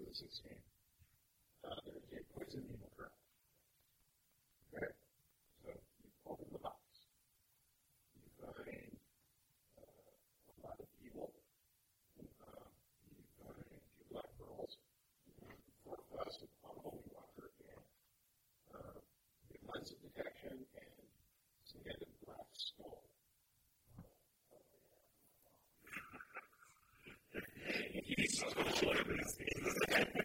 was his. Uh, there a poison in the. Okay? So you open the box. You find uh, a lot of evil. Uh, you find two black girls, four of us, a holy walker, and uh, it finds a. Thank you.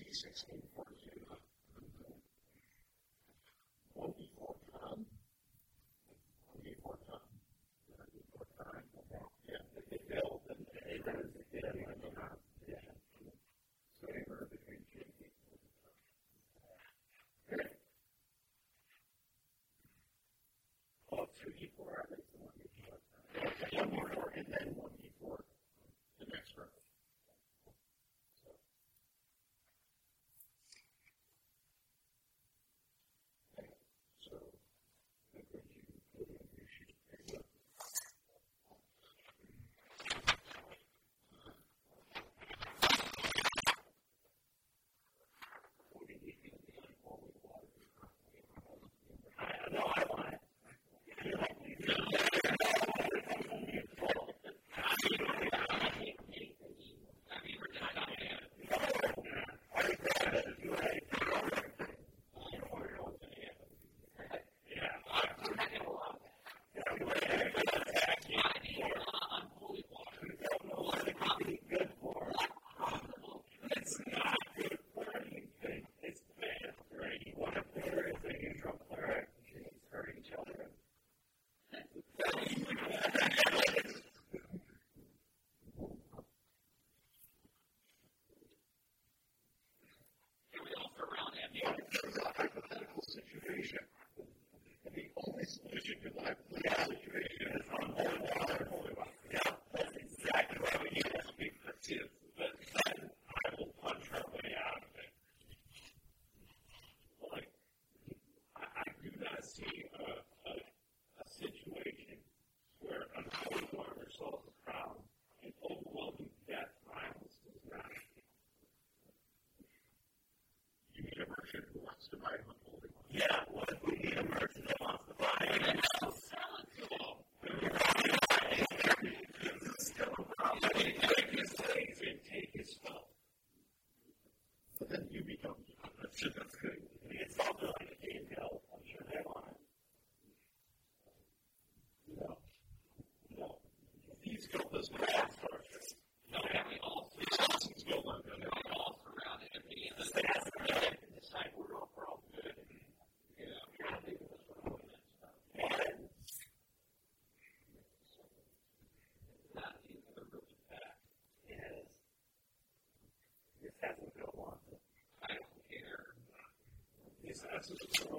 easy, six, eight, four, Yeah. is absolutely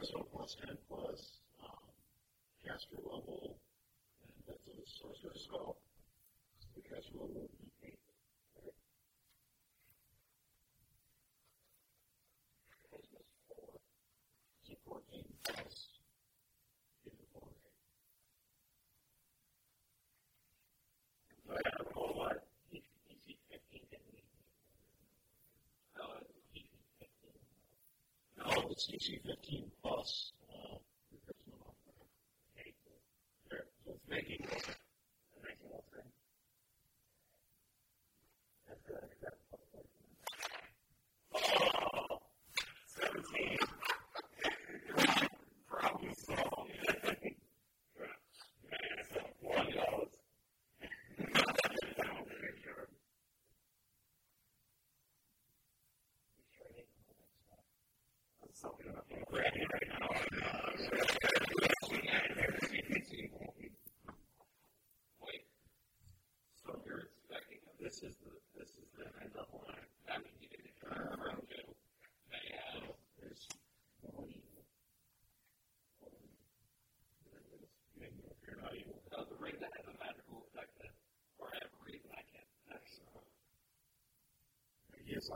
Aristophanes had was um, caster level, and that's a sorcerer's spell. So the caster level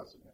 thousand.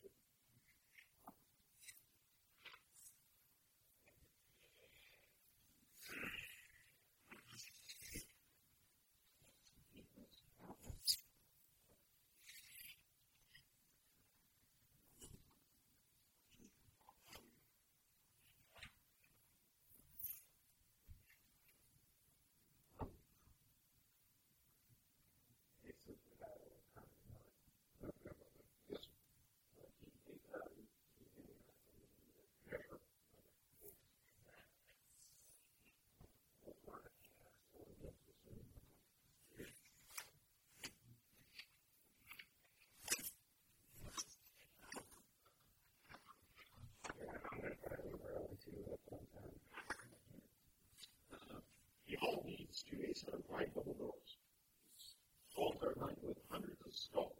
Right double doors. Vaults are lined with hundreds of skulls,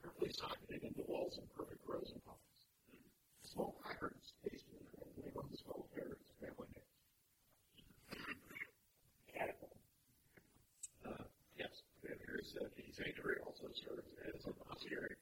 carefully socketed into walls in perfect rows and columns. Small irons pasted in the room of on the skull hairs and family names. Catapult. Uh, yes, Harry's uh, he's also serves as an auxiliary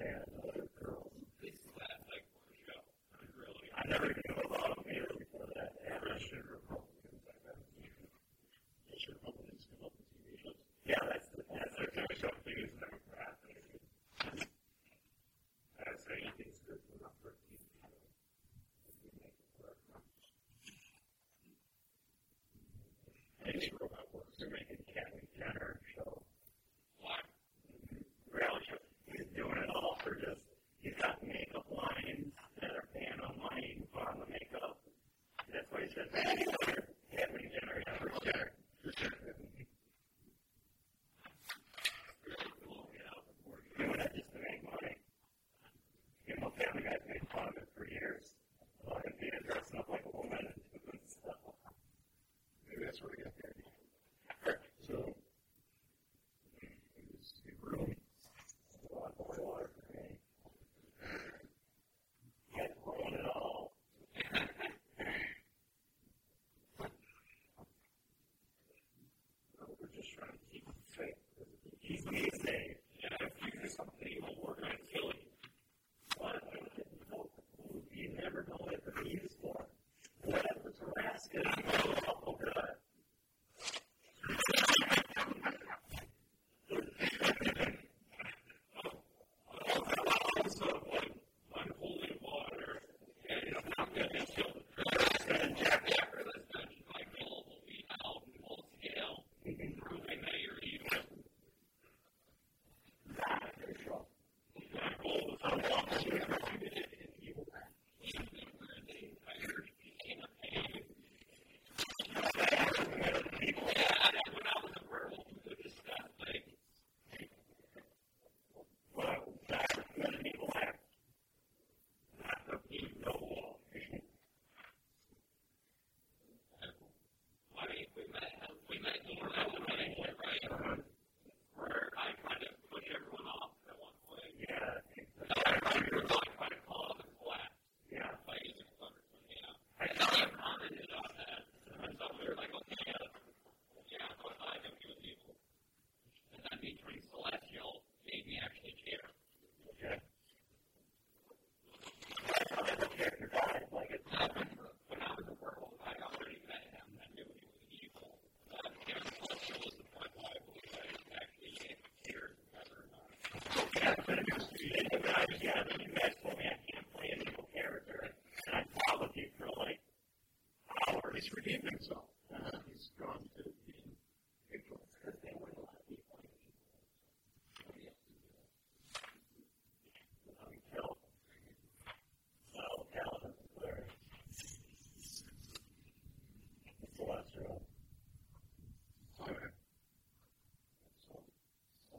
and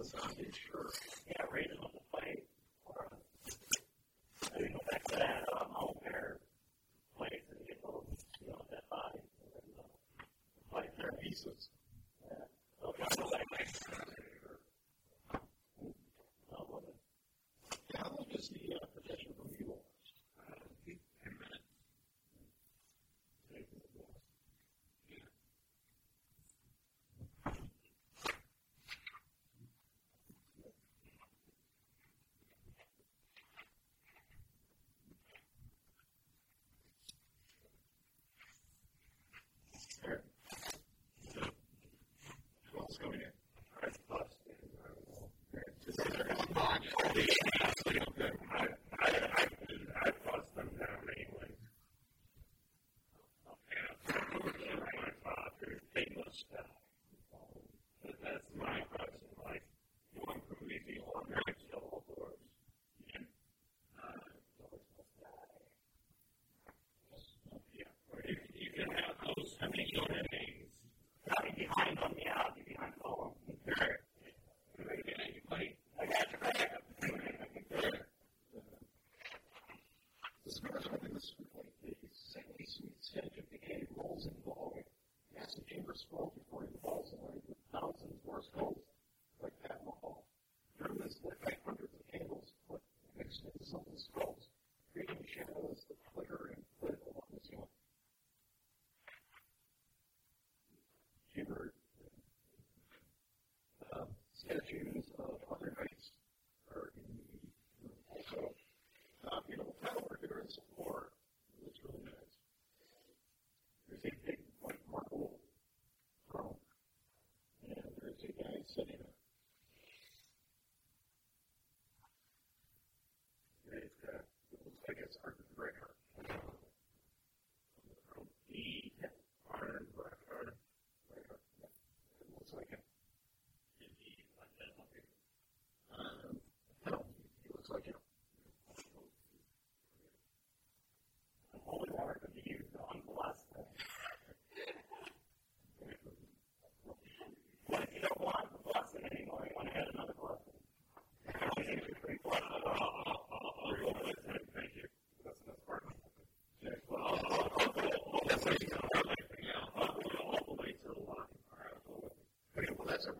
Amazon is your go to Chambers' role それ。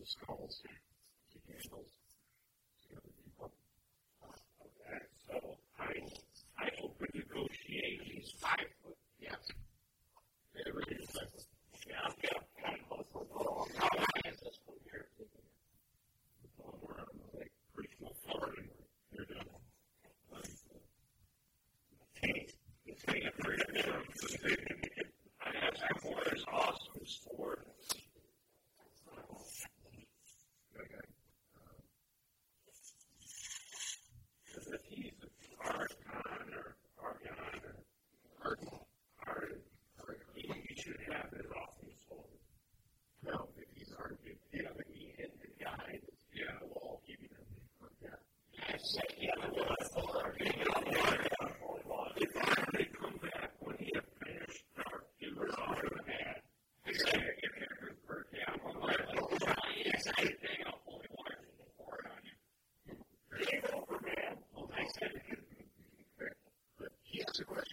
the skulls. consequences.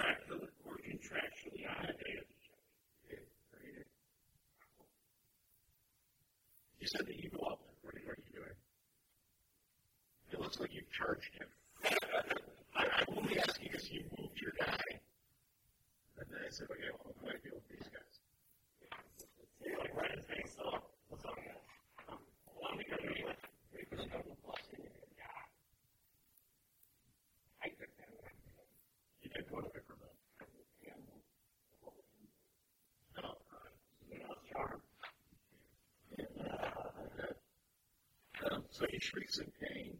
track. So he shrieks in pain.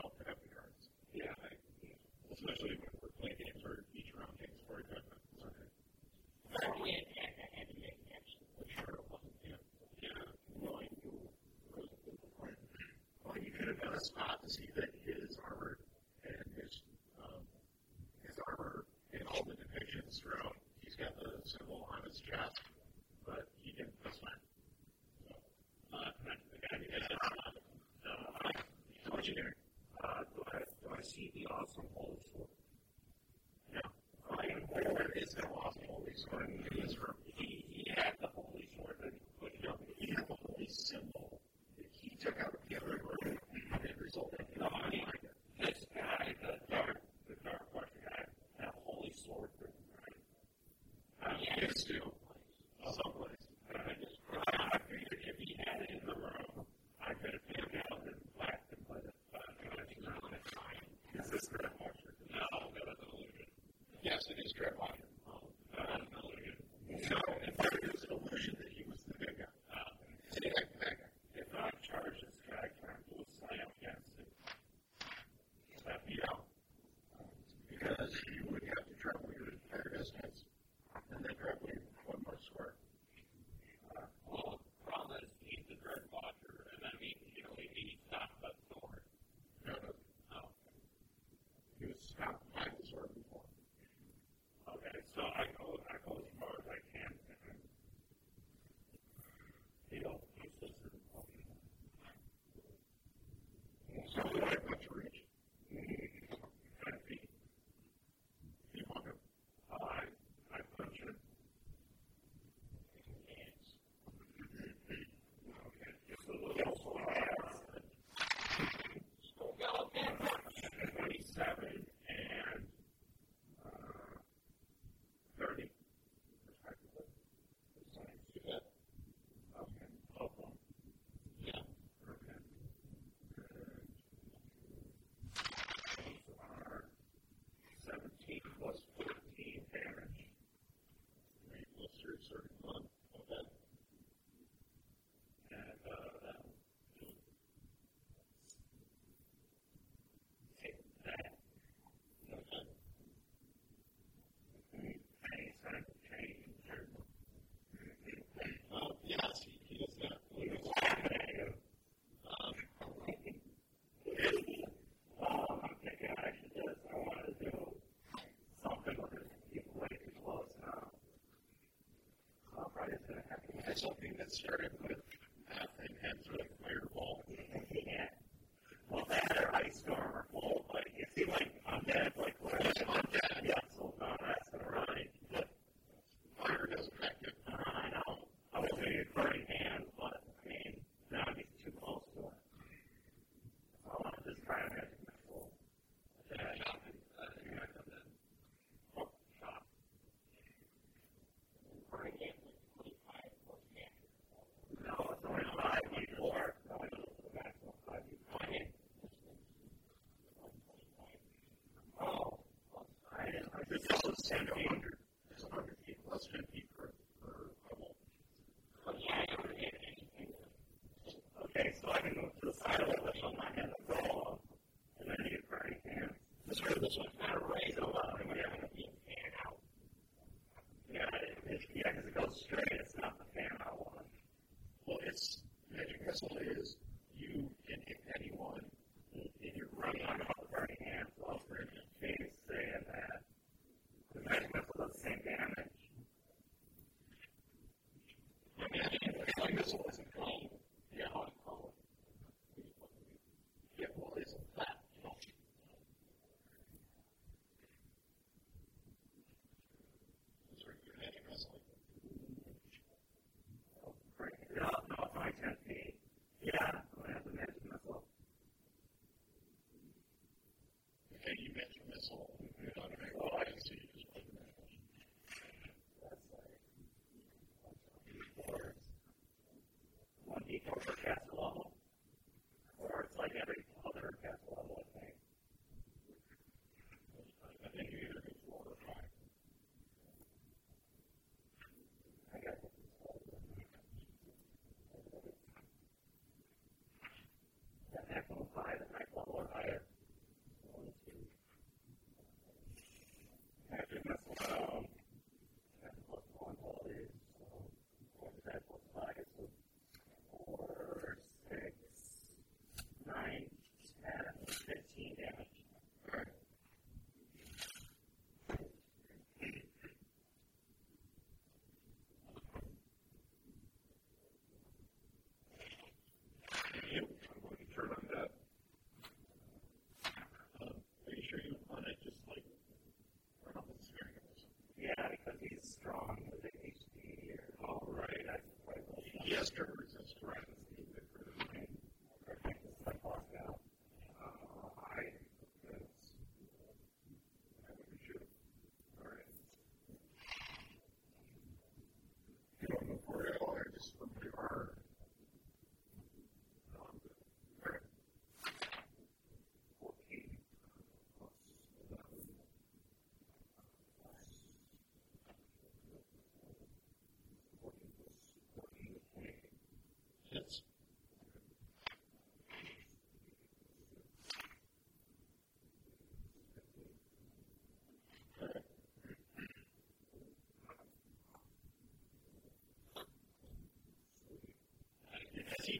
something that started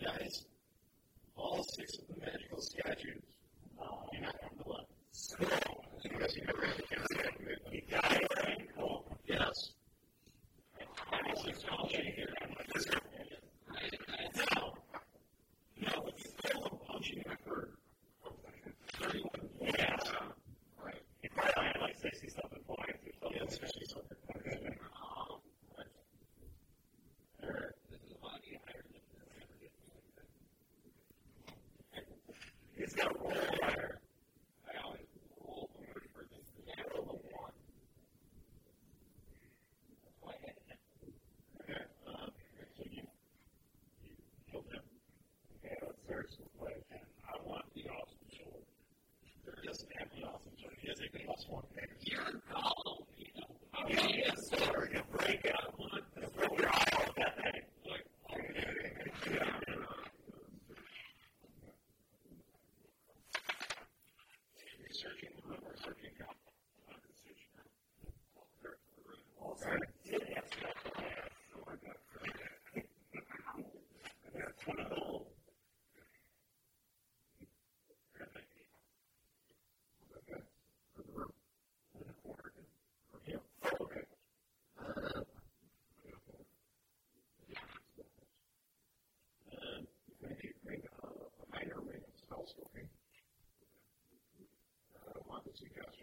guys, housewarming. Uh, why does the guys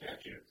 statute.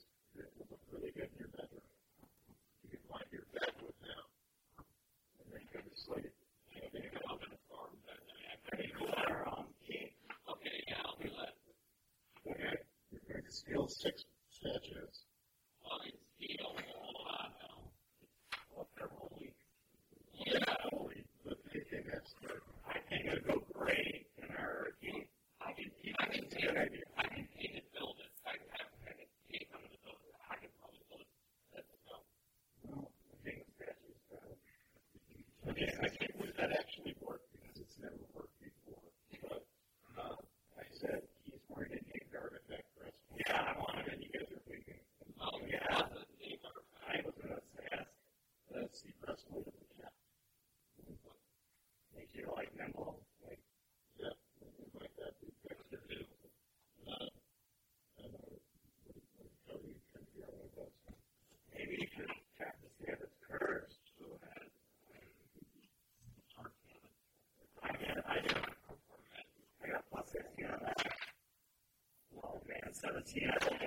Seattle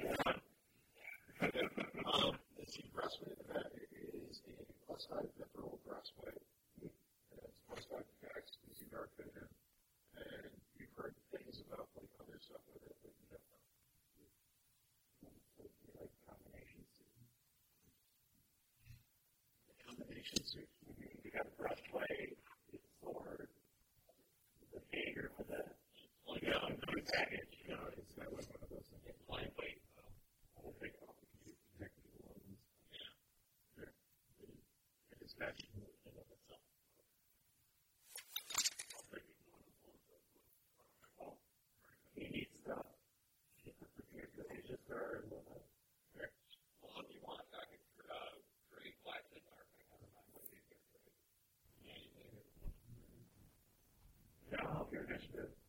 judgment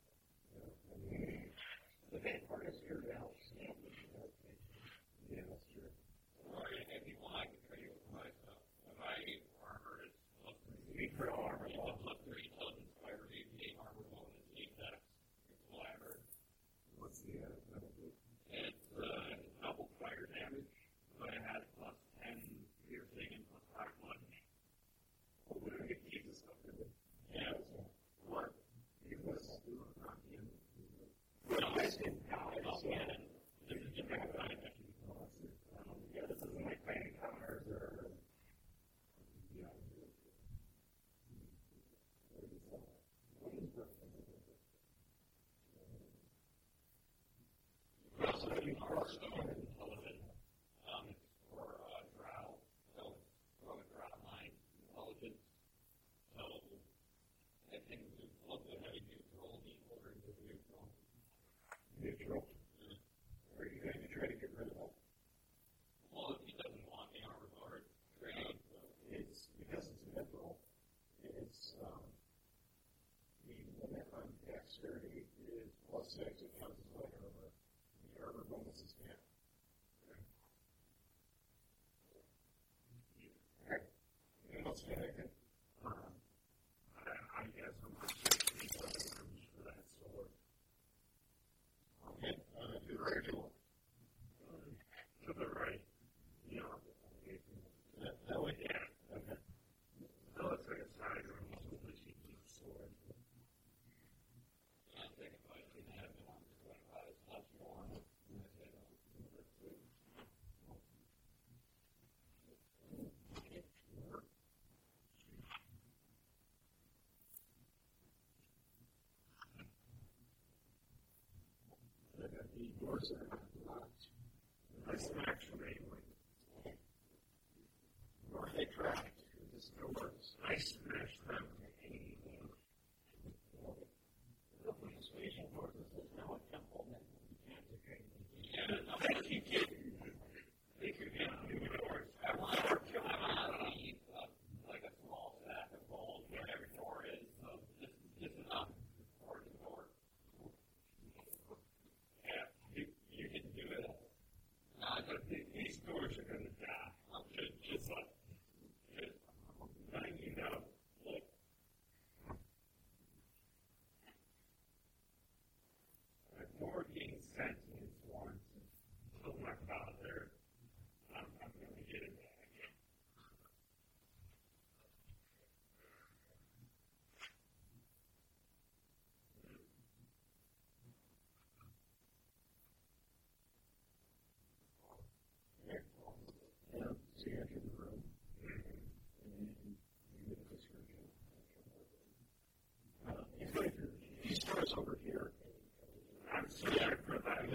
stars. the doors are not locked. By some actually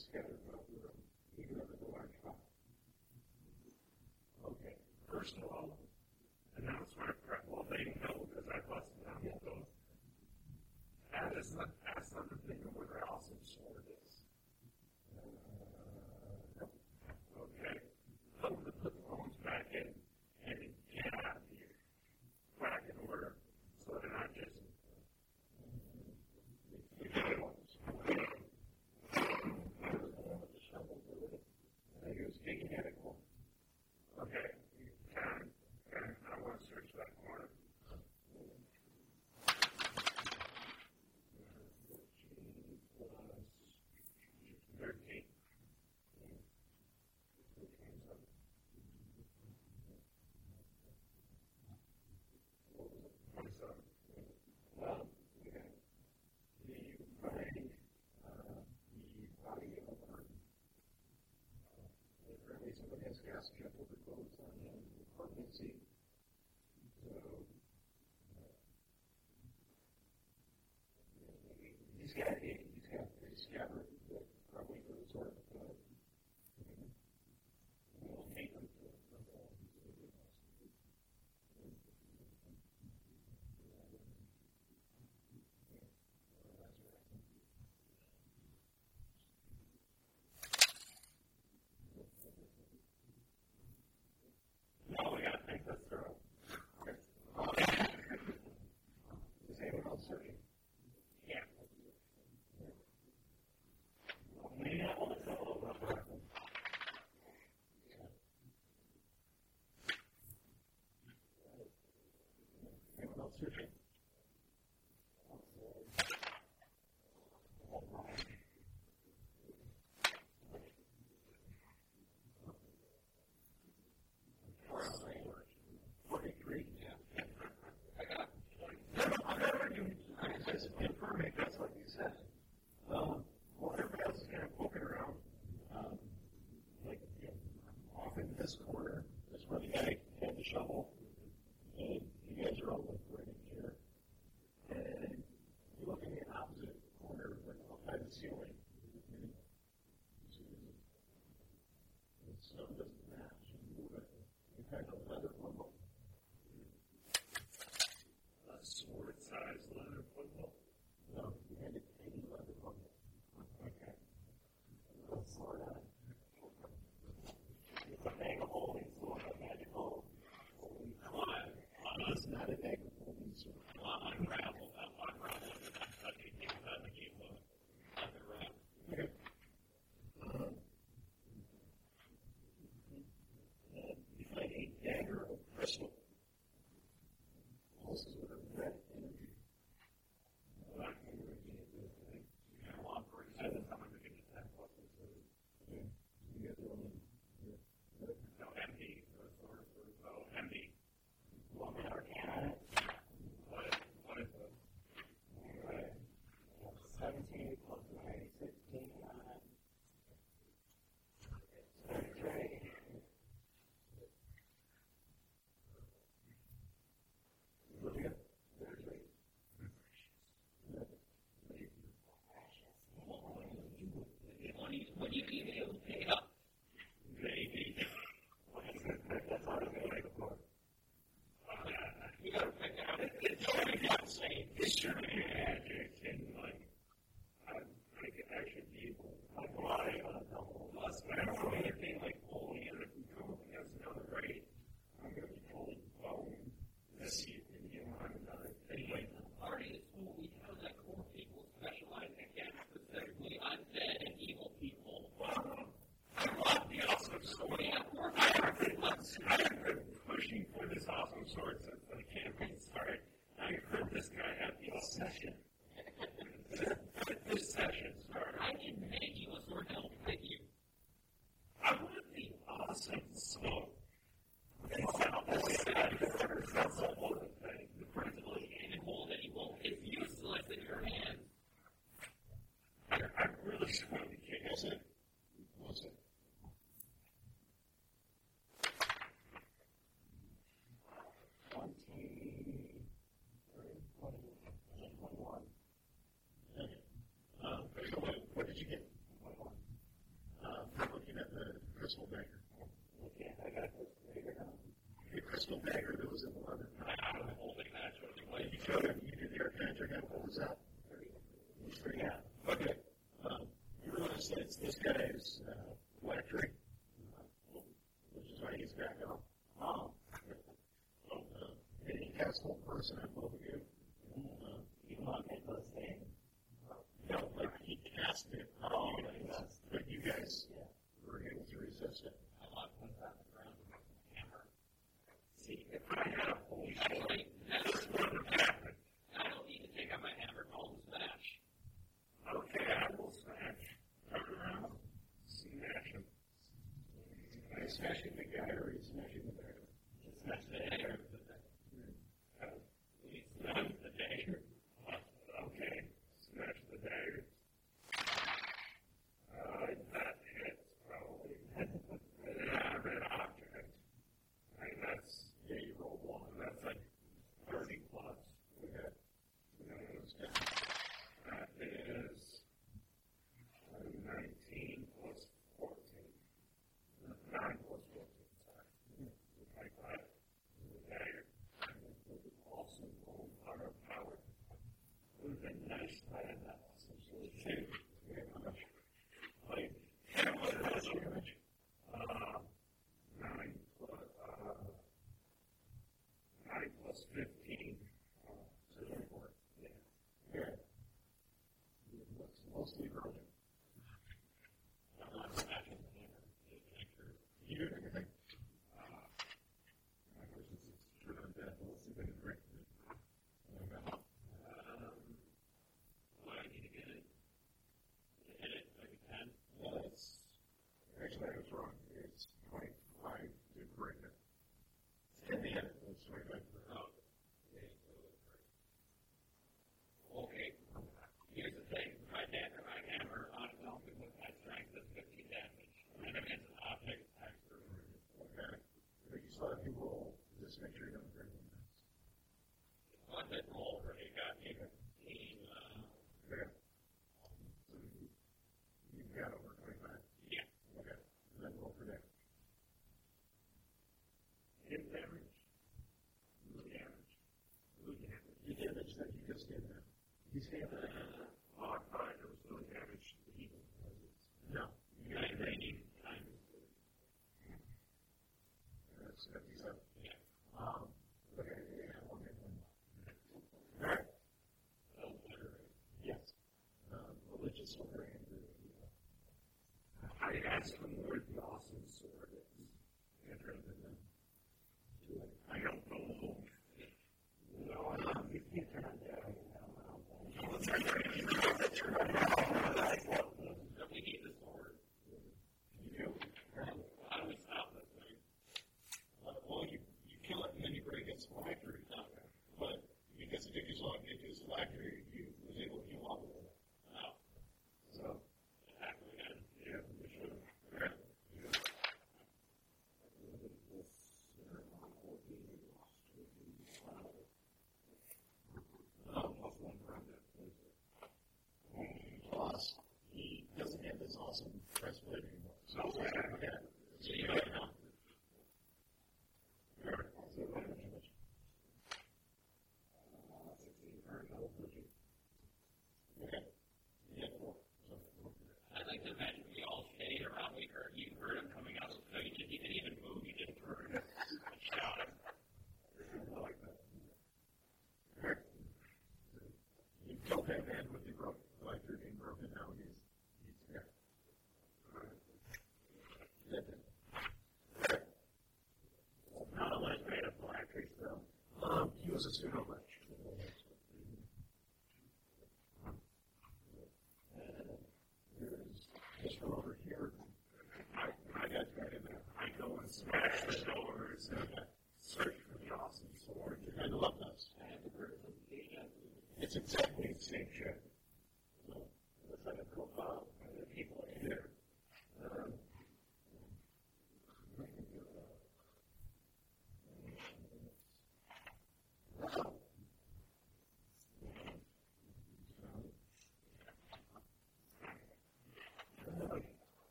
scattered throughout the room, even under the large fire. Okay, personal Sure. because it's too much. smash the doors and search for the awesome sword. I love that. It's exactly the same shit.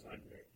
Sunday.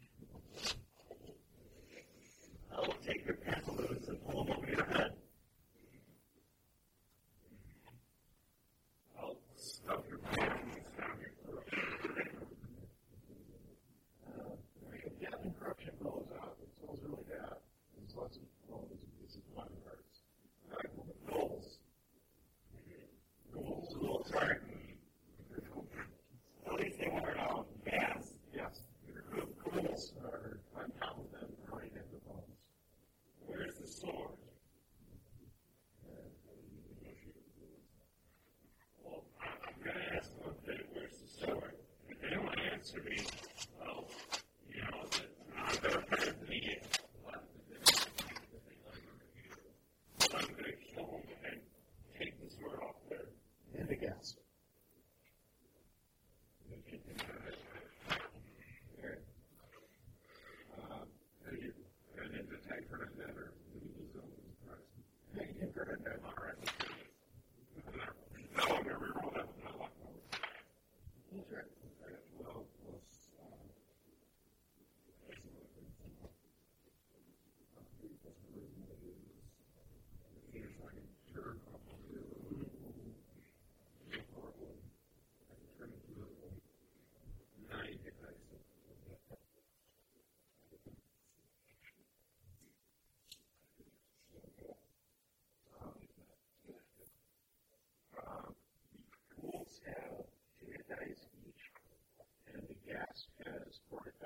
reported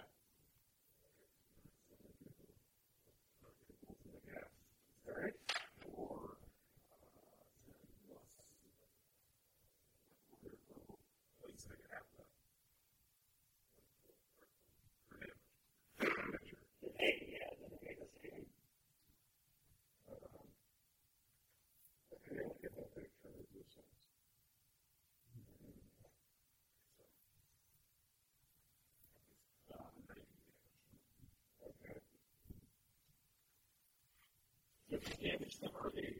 damage them or they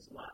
That's why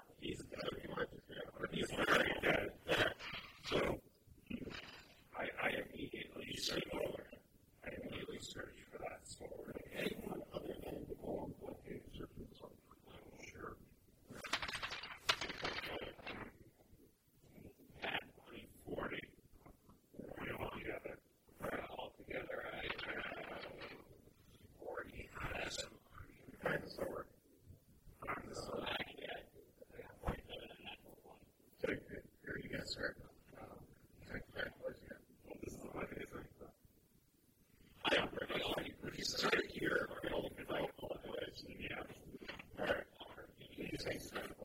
say so.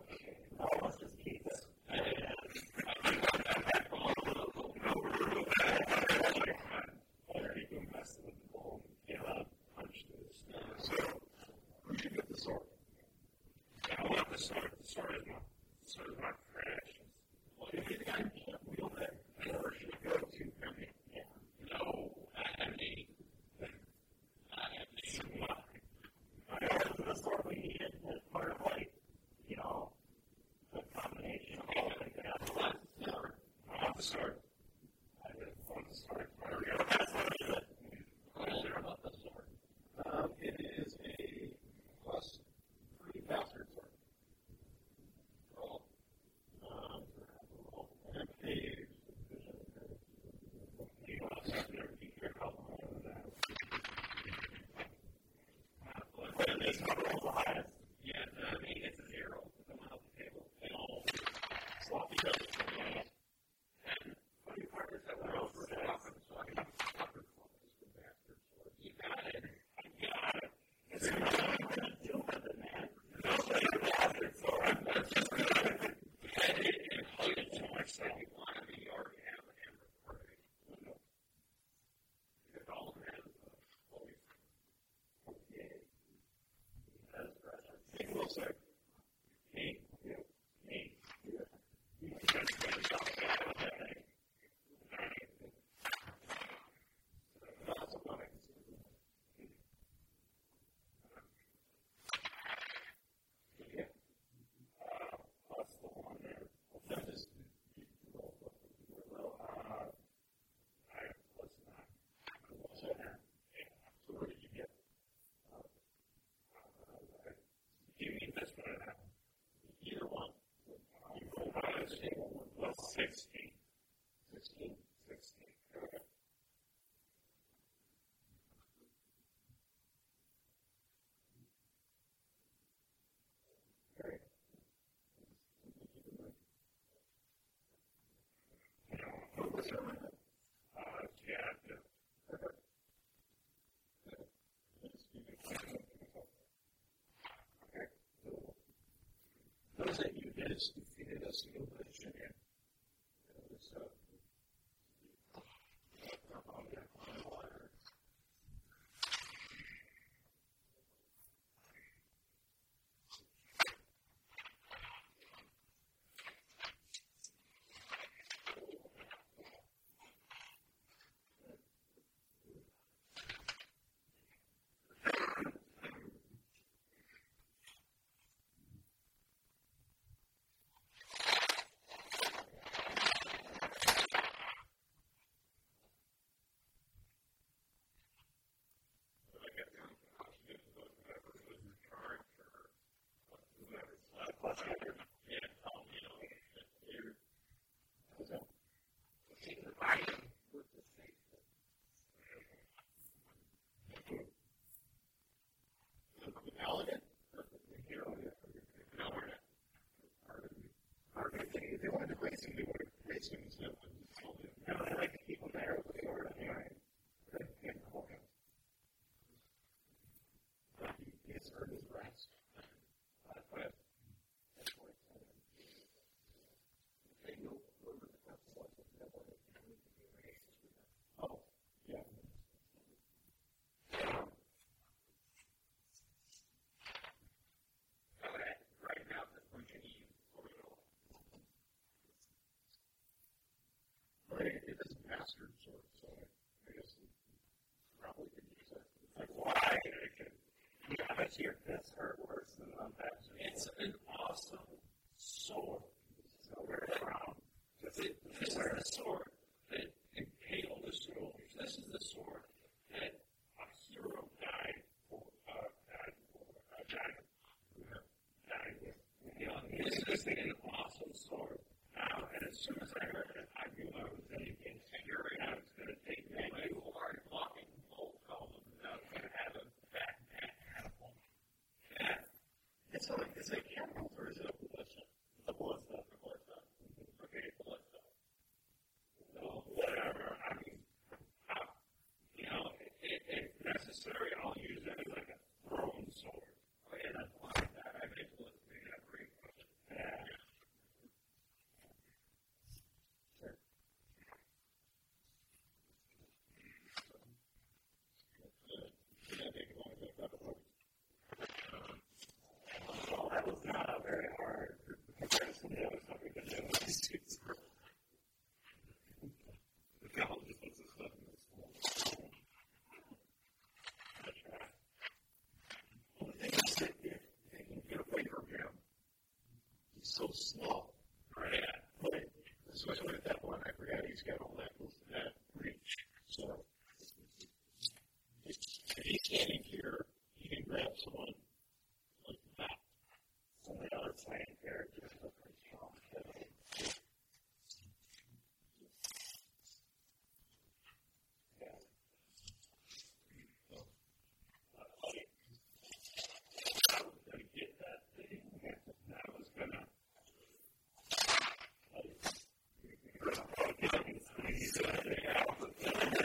is not wrong. has defeated us, and you'll. they wanted to raise him, they wanted have raised him to fist hurt worse than that. It's an Yeah, he's uh, out.